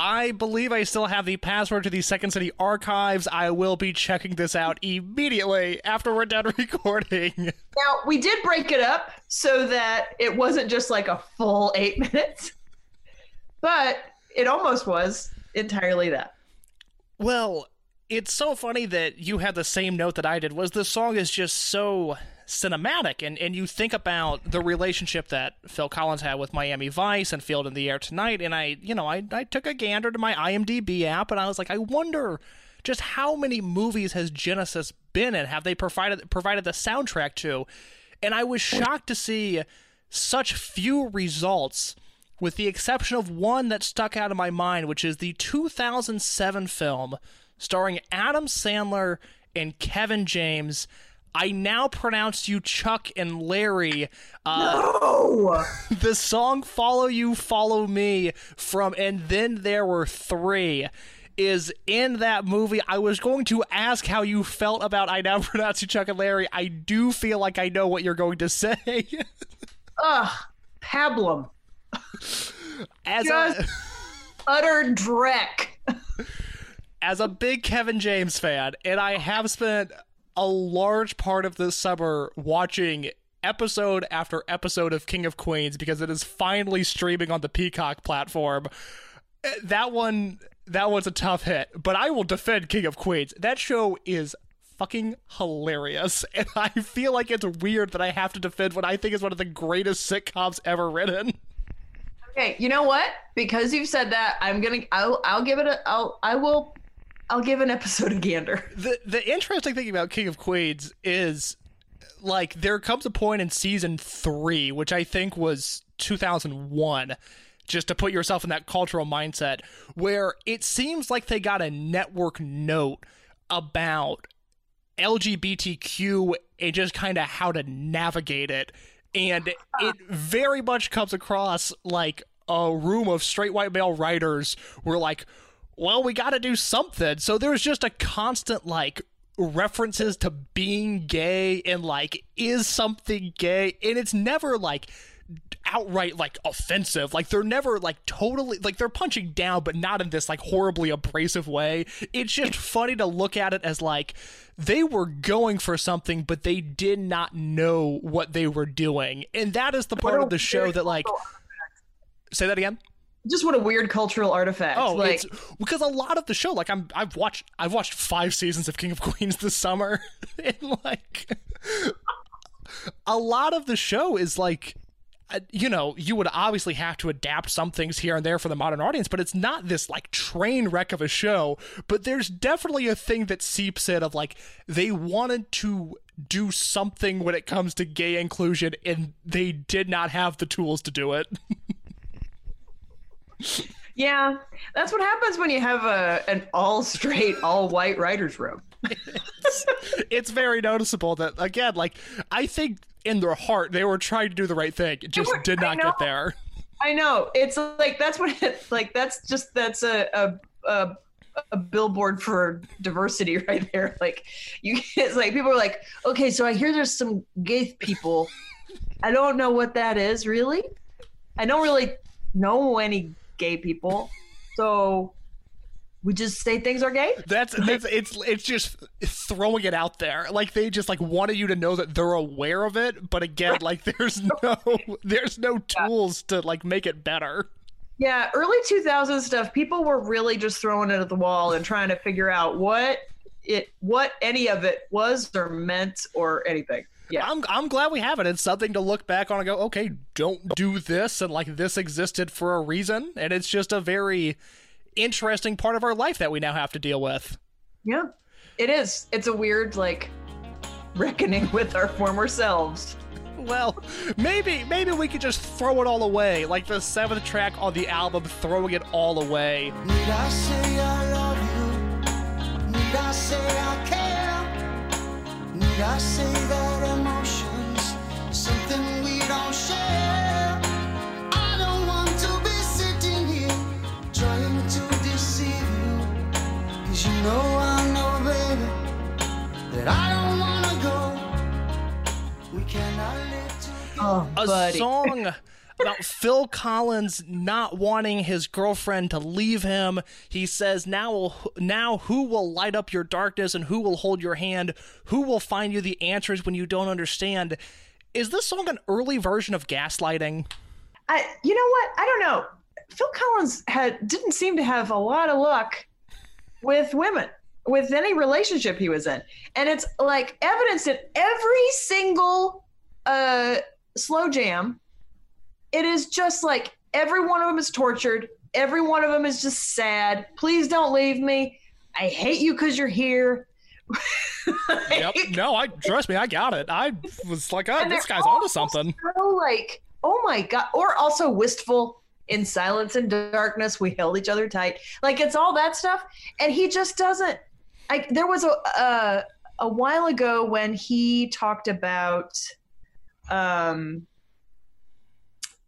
I believe I still have the password to the Second City archives. I will be checking this out immediately after we're done recording. Now, we did break it up so that it wasn't just like a full eight minutes, but it almost was entirely that. Well, it's so funny that you had the same note that I did. Was the song is just so cinematic, and and you think about the relationship that Phil Collins had with Miami Vice and Field in the Air Tonight, and I, you know, I I took a gander to my IMDb app, and I was like, I wonder just how many movies has Genesis been in? Have they provided provided the soundtrack to? And I was shocked to see such few results with the exception of one that stuck out in my mind, which is the 2007 film starring Adam Sandler and Kevin James. I now pronounce you Chuck and Larry. Uh, Oh, the song Follow You, Follow Me from And Then There Were Three is in that movie. I was going to ask how you felt about I Now Pronounce You Chuck and Larry. I do feel like I know what you're going to say. ugh, pablum, As a, utter dreck. as a big Kevin James fan, and I have spent a large part of this summer watching episode after episode of King of Queens because it is finally streaming on the Peacock platform. Eh, That one that one's a tough hit, but I will defend King of Queens. That show is fucking hilarious, and I feel like it's weird that I have to defend what I think is one of the greatest sitcoms ever written. Okay, you know what? Because you've said that, I'm gonna. I'll. I'll give it a. I'll. I will. I'll give an episode of Gander. the the interesting thing about King of Queens is like there comes a point in season 3 which I think was 2001 just to put yourself in that cultural mindset where it seems like they got a network note about LGBTQ and just kind of how to navigate it and it very much comes across like a room of straight white male writers were like well we got to do something. So there's just a constant like references to being gay and like is something gay? And it's never like outright like offensive. Like they're never like totally like they're punching down but not in this like horribly abrasive way. It's just funny to look at it as like they were going for something but they did not know what they were doing. And that is the part of the show that like say that again Just what a weird cultural artifact. Oh, like because a lot of the show, like I'm, I've watched, I've watched five seasons of King of Queens this summer, and like a lot of the show is like, uh, you know, you would obviously have to adapt some things here and there for the modern audience, but it's not this like train wreck of a show. But there's definitely a thing that seeps in of like they wanted to do something when it comes to gay inclusion, and they did not have the tools to do it. yeah, that's what happens when you have a an all straight, all white writers room. it's very noticeable that again like i think in their heart they were trying to do the right thing it just were- did not get there I know. It's like that's what it's like. That's just that's a a. a a billboard for diversity right there like you it's like people are like okay so i hear there's some gay people i don't know what that is really i don't really know any gay people. So we just say things are gay. That's, that's it's it's just throwing it out there. Like they just like wanted you to know that they're aware of it but again like there's no there's no tools to like make it better. Yeah, early 2000s stuff, people were really just throwing it at the wall and trying to figure out what it what any of it was or meant or anything. Yeah. I'm I'm glad we have it. It's something to look back on and go, okay, don't do this, and like this existed for a reason, and it's just a very interesting part of our life that we now have to deal with. Yeah. It is. It's a weird like reckoning with our former selves. Well, maybe maybe we could just throw it all away, like the seventh track on the album, throwing it all away. Need I say I love you? Need I say I care? Need I say that emotions something we don't share? I don't want to be sitting here trying to deceive you. Cause you know I know, baby, that I don't wanna go. We cannot live together. Oh, A buddy. song about Phil Collins not wanting his girlfriend to leave him. He says, "Now, now, who will light up your darkness and who will hold your hand? Who will find you the answers when you don't understand?" Is this song an early version of gaslighting? I you know what? I don't know. Phil Collins had didn't seem to have a lot of luck with women with any relationship he was in. And it's like evidence in every single uh slow jam. It is just like every one of them is tortured. Every one of them is just sad. Please don't leave me. I hate you because you're here. Yep. No, I trust me, I got it. I was like, oh, this guy's onto something. So like, oh my god, or also wistful. in silence and darkness we held each other tight like it's all that stuff and he just doesn't like there was a a, a while ago when he talked about um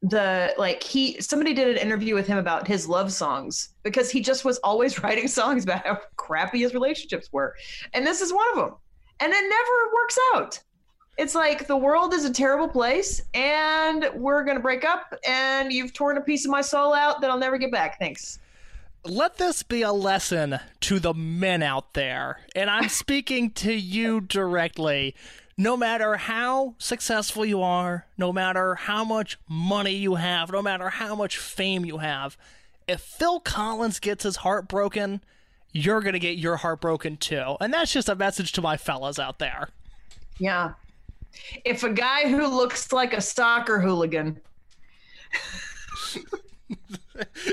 the like he somebody did an interview with him about his love songs because he just was always writing songs about how crappy his relationships were. And this is one of them and it never works out. It's like the world is a terrible place and we're gonna break up and you've torn a piece of my soul out that i'll never get back. Thanks. Let this be a lesson to the men out there, and I'm speaking to you directly. No matter how successful you are, no matter how much money you have, no matter how much fame you have, if Phil Collins gets his heart broken, you're going to get your heart broken too. And that's just a message to my fellas out there. yeah if a guy who looks like a soccer hooligan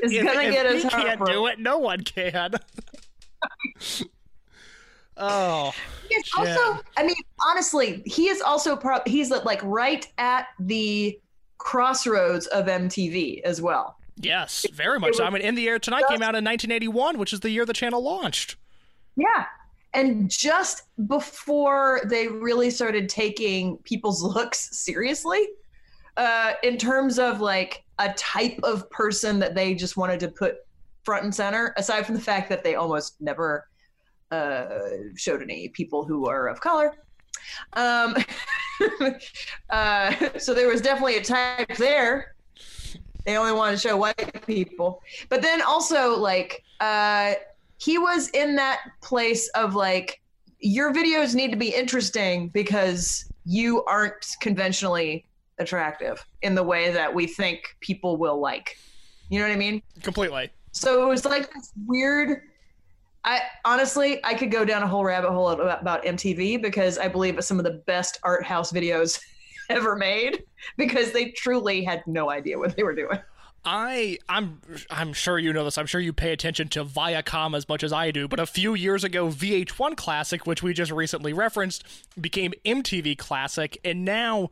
is gonna get his he heart can't broken do it, no one can. oh, He's also, I mean, honestly, he is also pro- he's like right at the crossroads of MTV as well. yes, very much. so. I mean, In the Air Tonight came out in 1981, which is the year the channel launched. Yeah. And just before they really started taking people's looks seriously, uh, in terms of like a type of person that they just wanted to put front and center, aside from the fact that they almost never uh, showed any people who are of color. Um, uh, so there was definitely a type there. They only wanted to show white people. But then also, like, uh, he was in that place of like, your videos need to be interesting because you aren't conventionally attractive in the way that we think people will like. You know what I mean? Completely. So it was like this weird. I honestly, I could go down a whole rabbit hole about, about MTV because I believe it's some of the best art house videos ever made because they truly had no idea what they were doing. I I'm I'm sure you know this. I'm sure you pay attention to Viacom as much as I do. But a few years ago, VH1 Classic, which we just recently referenced, became MTV Classic, and now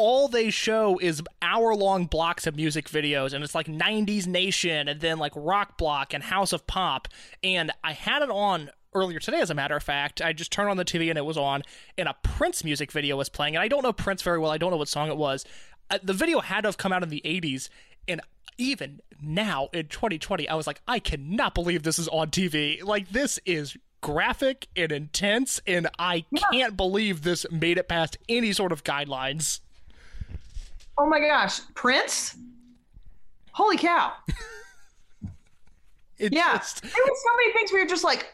all they show is hour-long blocks of music videos, and it's like '90s Nation, and then like Rock Block and House of Pop. And I had it on earlier today, as a matter of fact. I just turned on the TV and it was on, and a Prince music video was playing. And I don't know Prince very well. I don't know what song it was. Uh, the video had to have come out in the 80s, and even now in 2020, I was like, I cannot believe this is on TV. Like, this is graphic and intense, and I can't believe this made it past any sort of guidelines. Oh my gosh, Prince! Holy cow! It Yeah, just- there were so many things where you're just like,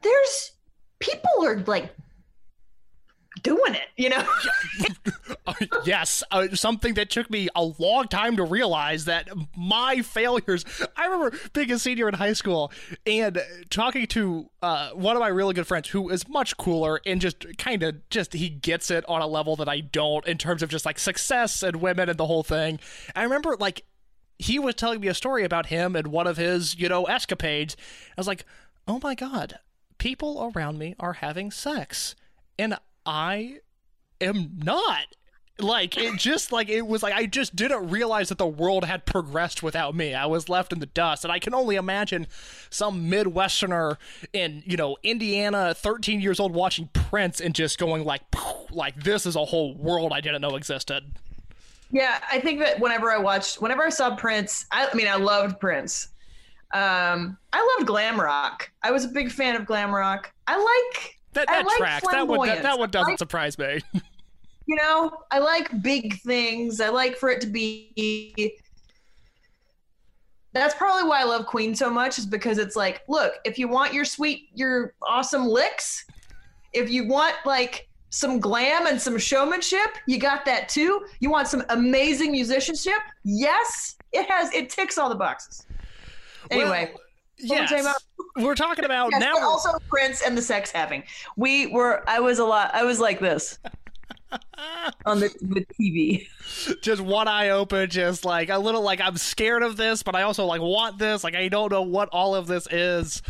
there's people are like doing it, you know? Uh, yes, uh, something that took me a long time to realize that my failures. I remember being a senior in high school and talking to uh, one of my really good friends who is much cooler and just kind of just he gets it on a level that I don't in terms of just like success and women and the whole thing. I remember like he was telling me a story about him and one of his, you know, escapades. I was like, oh my God, people around me are having sex. And I am not. Like, it just, like, it was like, I just didn't realize that the world had progressed without me. I was left in the dust. And I can only imagine some Midwesterner in, you know, Indiana, 13 years old, watching Prince and just going, like, like, this is a whole world I didn't know existed. Yeah, I think that whenever I watched, whenever I saw Prince, I, I mean, I loved Prince. Um, I loved glam rock. I was a big fan of glam rock. I like That, that like tracks. That one, that, that one doesn't like- surprise me. you know, I like big things. I like for it to be. That's probably why I love Queen so much, is because it's like, look, if you want your sweet, your awesome licks, if you want like some glam and some showmanship, you got that too. You want some amazing musicianship? Yes, it has. It ticks all the boxes. Anyway, Well, were yes. talking about? We're talking about yes, now. also Prince and the sex having. We were. I was a lot. I was like this on the, the TV. just one eye open, just like a little like I'm scared of this, but I also like want this. Like I don't know what all of this is.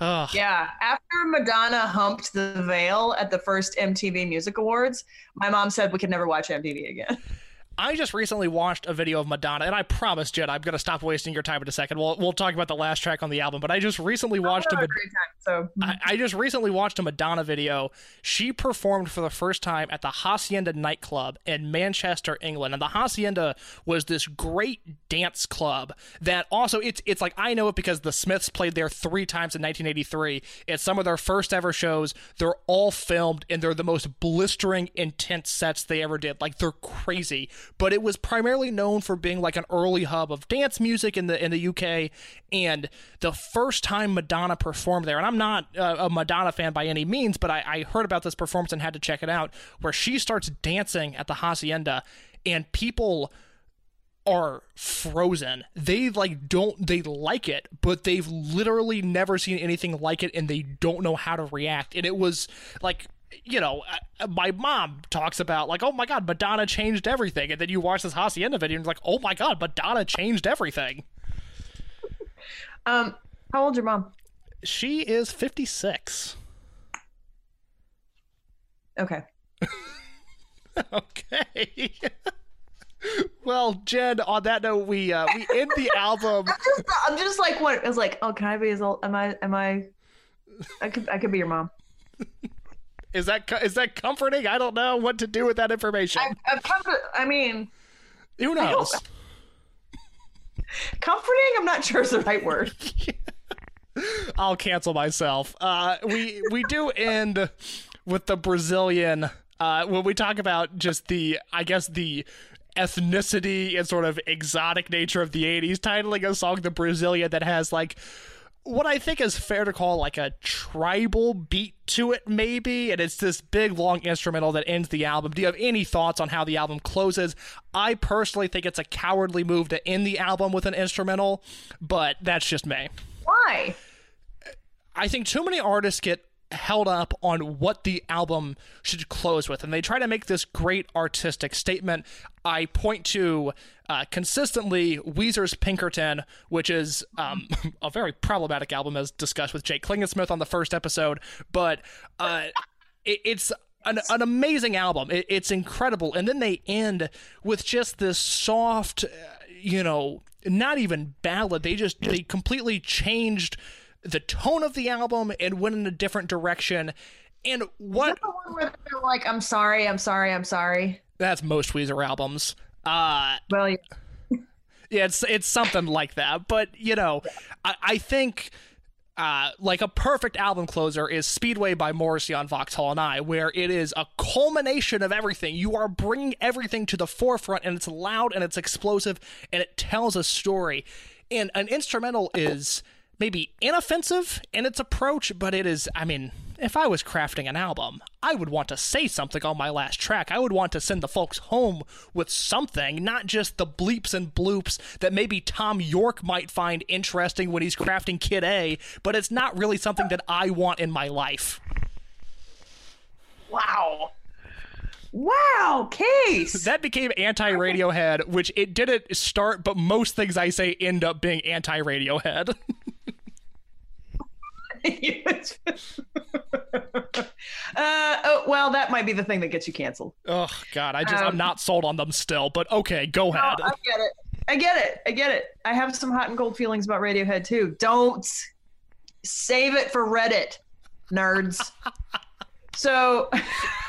Ugh. Yeah, after Madonna humped the veil at the first MTV Music Awards, my mom said we could never watch MTV again. I just recently watched a video of Madonna, and I promise, Jen, I'm gonna stop wasting your time in a second. We'll we'll talk about the last track on the album, but I just recently oh, watched a I had Mad- a great time. So mm-hmm. I, I just recently watched a Madonna video. She performed for the first time at the Hacienda nightclub in Manchester, England. And the Hacienda was this great dance club that also it's it's like I know it because the Smiths played there three times in 1983. It's some of their first ever shows. They're all filmed and they're the most blistering intense sets they ever did. Like they're crazy. But it was primarily known for being like an early hub of dance music in the in the UK. And the first time Madonna performed there, and I'm not uh, a Madonna fan by any means, but I, I heard about this performance and had to check it out, where she starts dancing at the hacienda, and people are frozen. They like don't they like it, but they've literally never seen anything like it and they don't know how to react. And it was like you know, uh, my mom talks about like, oh my god, Madonna changed everything, and then you watch this Hacienda video and it's like, oh my god, Madonna changed everything. um, how old's your mom? She is fifty six. Okay. Okay. well, Jen, on that note, we uh, we end the album. Just, I'm just like what? I was like, oh, can I be as old? Am I? Am I? I could. I could be your mom. Is that is that comforting? I don't know what to do with that information. To. I mean, Who knows? comforting. I'm not sure is the right word. I'll cancel myself. Uh, we we do end with the Brazilian uh, when we talk about just the I guess the ethnicity and sort of exotic nature of the 80s titling a song the Brazilian that has like what I think is fair to call like a tribal beat to it, maybe. And it's this big, long instrumental that ends the album. Do you have any thoughts on how the album closes? I personally think it's a cowardly move to end the album with an instrumental, but that's just me. Why? I think too many artists get held up on what the album should close with, and they try to make this great artistic statement. I point to uh, consistently Weezer's Pinkerton, which is um, a very problematic album, as discussed with Jake Klingensmith on the first episode, but uh, it, it's an, an amazing album. It, it's incredible, and then they end with just this soft, uh, you know, not even ballad. They just they completely changed the tone of the album and went in a different direction. And what the one where they're like, I'm sorry, I'm sorry, I'm sorry? that's most Weezer albums. Uh Well, yeah. yeah, it's it's something like that. But you know, I, I think uh, like a perfect album closer is Speedway by Morrissey on Vauxhall and I, where it is a culmination of everything. You are bringing everything to the forefront, and it's loud and it's explosive, and it tells a story. And an instrumental is maybe inoffensive in its approach, but it is, I mean, if I was crafting an album, I would want to say something on my last track. I would want to send the folks home with something, not just the bleeps and bloops that maybe Thom Yorke might find interesting when he's crafting Kid A, but it's not really something that I want in my life. Wow. Wow, case. That became anti Radiohead, which it didn't start, but most things I say end up being anti Radiohead. uh, oh, well, that might be the thing that gets you canceled. oh, God, I just, I'm Um, not sold on them still, but okay, go Oh, ahead. I get it. I get it. I get it. I have some hot and cold feelings about Radiohead too. Don't save it for Reddit, nerds. so,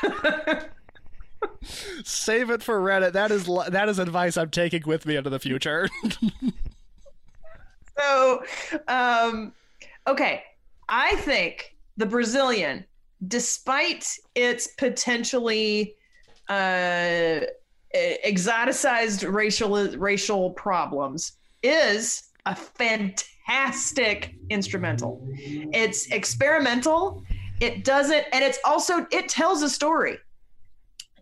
Save it for Reddit. That is that is advice I'm taking with me into the future. so, um, okay. I think the Brazilian, despite its potentially uh, exoticized racial racial problems, is a fantastic instrumental. It's experimental. It doesn't, and it's also it tells a story.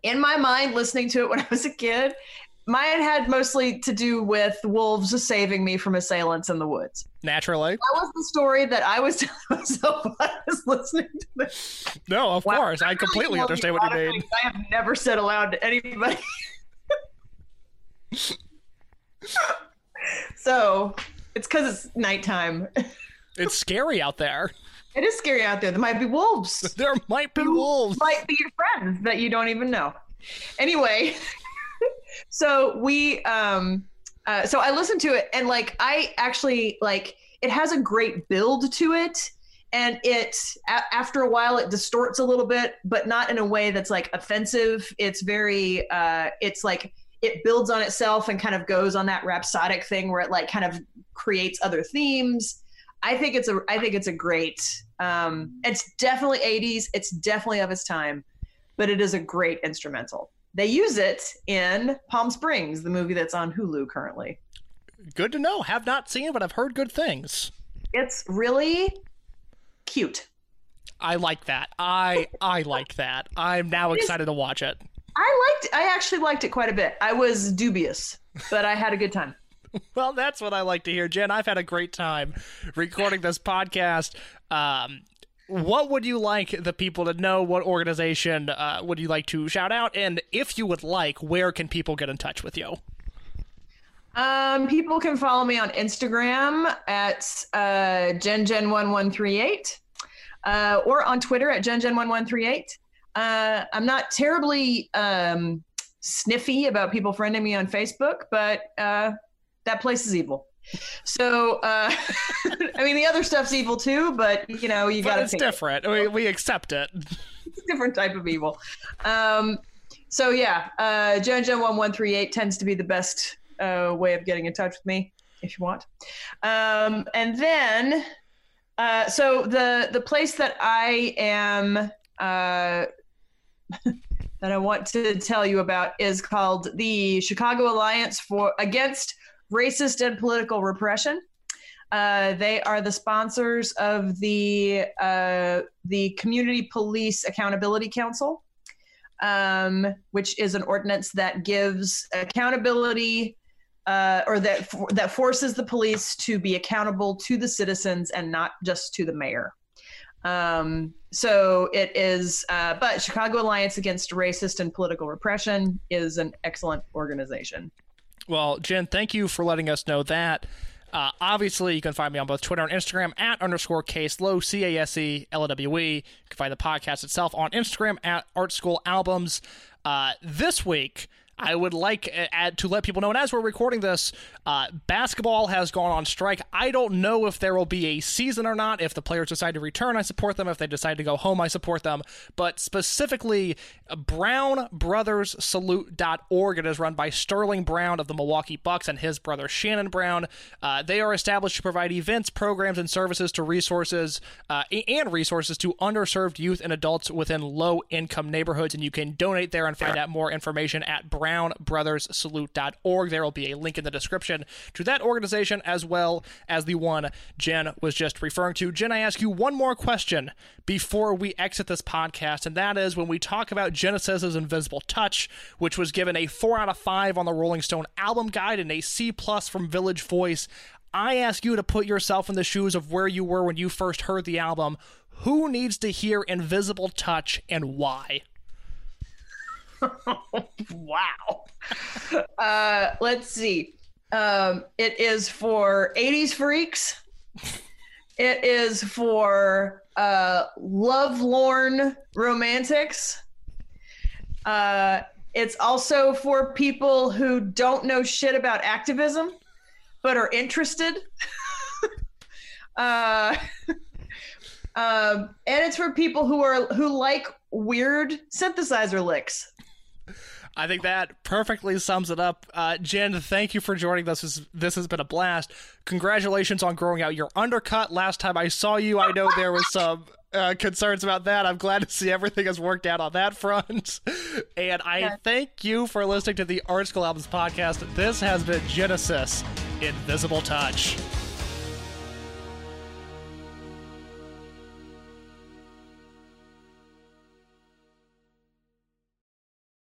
In my mind, listening to it when I was a kid, mine had mostly to do with wolves saving me from assailants in the woods. Naturally. That was the story that I was telling myself when I was listening to this. No, of Wow. course. I completely Well, understand what you mean. I have never said aloud to anybody. so it's because it's nighttime. It's scary out there. It is scary out there. There might be wolves. There might be wolves. might be your friends that you don't even know. Anyway, So we, um, uh, so I listened to it and like I actually like it has a great build to it, and it a- after a while it distorts a little bit, but not in a way that's like offensive. It's very, uh, it's like it builds on itself and kind of goes on that rhapsodic thing where it like kind of creates other themes. I think it's a I think it's a great. Um, it's definitely 80s. It's definitely of its time, but it is a great instrumental. They use it in Palm Springs, the movie that's on Hulu currently. Good to know. Have not seen, but I've heard good things. It's really cute. I like that. I I like that. I'm now excited to watch it. I liked. I actually liked it quite a bit. I was dubious, but I had a good time. Well, that's what I like to hear, Jen. I've had a great time recording this podcast. Um, what would you like the people to know? What organization uh, would you like to shout out? And if you would like, where can people get in touch with you? Um, people can follow me on Instagram at uh, gengen1138 uh, or on Twitter at gengen1138. Uh, I'm not terribly um, sniffy about people friending me on Facebook, but uh, that place is evil. So, uh, I mean, the other stuff's evil too, but you know, you got to. it's different. We, we accept it. different type of evil. Um, so yeah, uh, Gen Gen one one three eight tends to be the best uh, way of getting in touch with me if you want. Um, and then, uh, so the the place that I am uh, that I want to tell you about is called the Chicago Alliance for Against Racist and Political Repression. Uh, they are the sponsors of the uh, the Community Police Accountability Council, um, which is an ordinance that gives accountability uh, or that that forces the police to be accountable to the citizens and not just to the mayor. Um, so it is, uh, but Chicago Alliance Against Racist and Political Repression is an excellent organization. Well, Jen, thank you for letting us know that. Uh, obviously, you can find me on both Twitter and Instagram at underscore case low C A S E L O W E. You can find the podcast itself on Instagram at Art School Albums. Uh, this week, I would like uh, add, to let people know, and as we're recording this, uh, basketball has gone on strike. I don't know if there will be a season or not. If the players decide to return, I support them. If they decide to go home, I support them. But specifically, BrownBrothersSalute.org. It is run by Sterling Brown of the Milwaukee Bucks and his brother Shannon Brown. Uh, they are established to provide events, programs, and services to resources uh, and resources to underserved youth and adults within low-income neighborhoods. And you can donate there and find out more information at BrownBrothersSalute.org. There will be a link in the description to that organization as well as the one Jen was just referring to. Jen, I ask you one more question before we exit this podcast, and that is when we talk about Genesis's Invisible Touch, which was given a four out of five on the Rolling Stone album guide and a C plus from Village Voice. I ask you to put yourself in the shoes of where you were when you first heard the album. Who needs to hear Invisible Touch and why? wow. Uh, let's see. Um, it is for 80s freaks. It is for uh, lovelorn romantics. Uh, it's also for people who don't know shit about activism but are interested. uh, um, and it's for people who are who like weird synthesizer licks. I think that perfectly sums it up. Uh, Jen, thank you for joining us. This, this has been a blast. Congratulations on growing out your undercut. Last time I saw you, I know there was some uh, concerns about that. I'm glad to see everything has worked out on that front. And I Yeah. thank you for listening to the Art School Albums podcast. This has been Genesis Invisible Touch.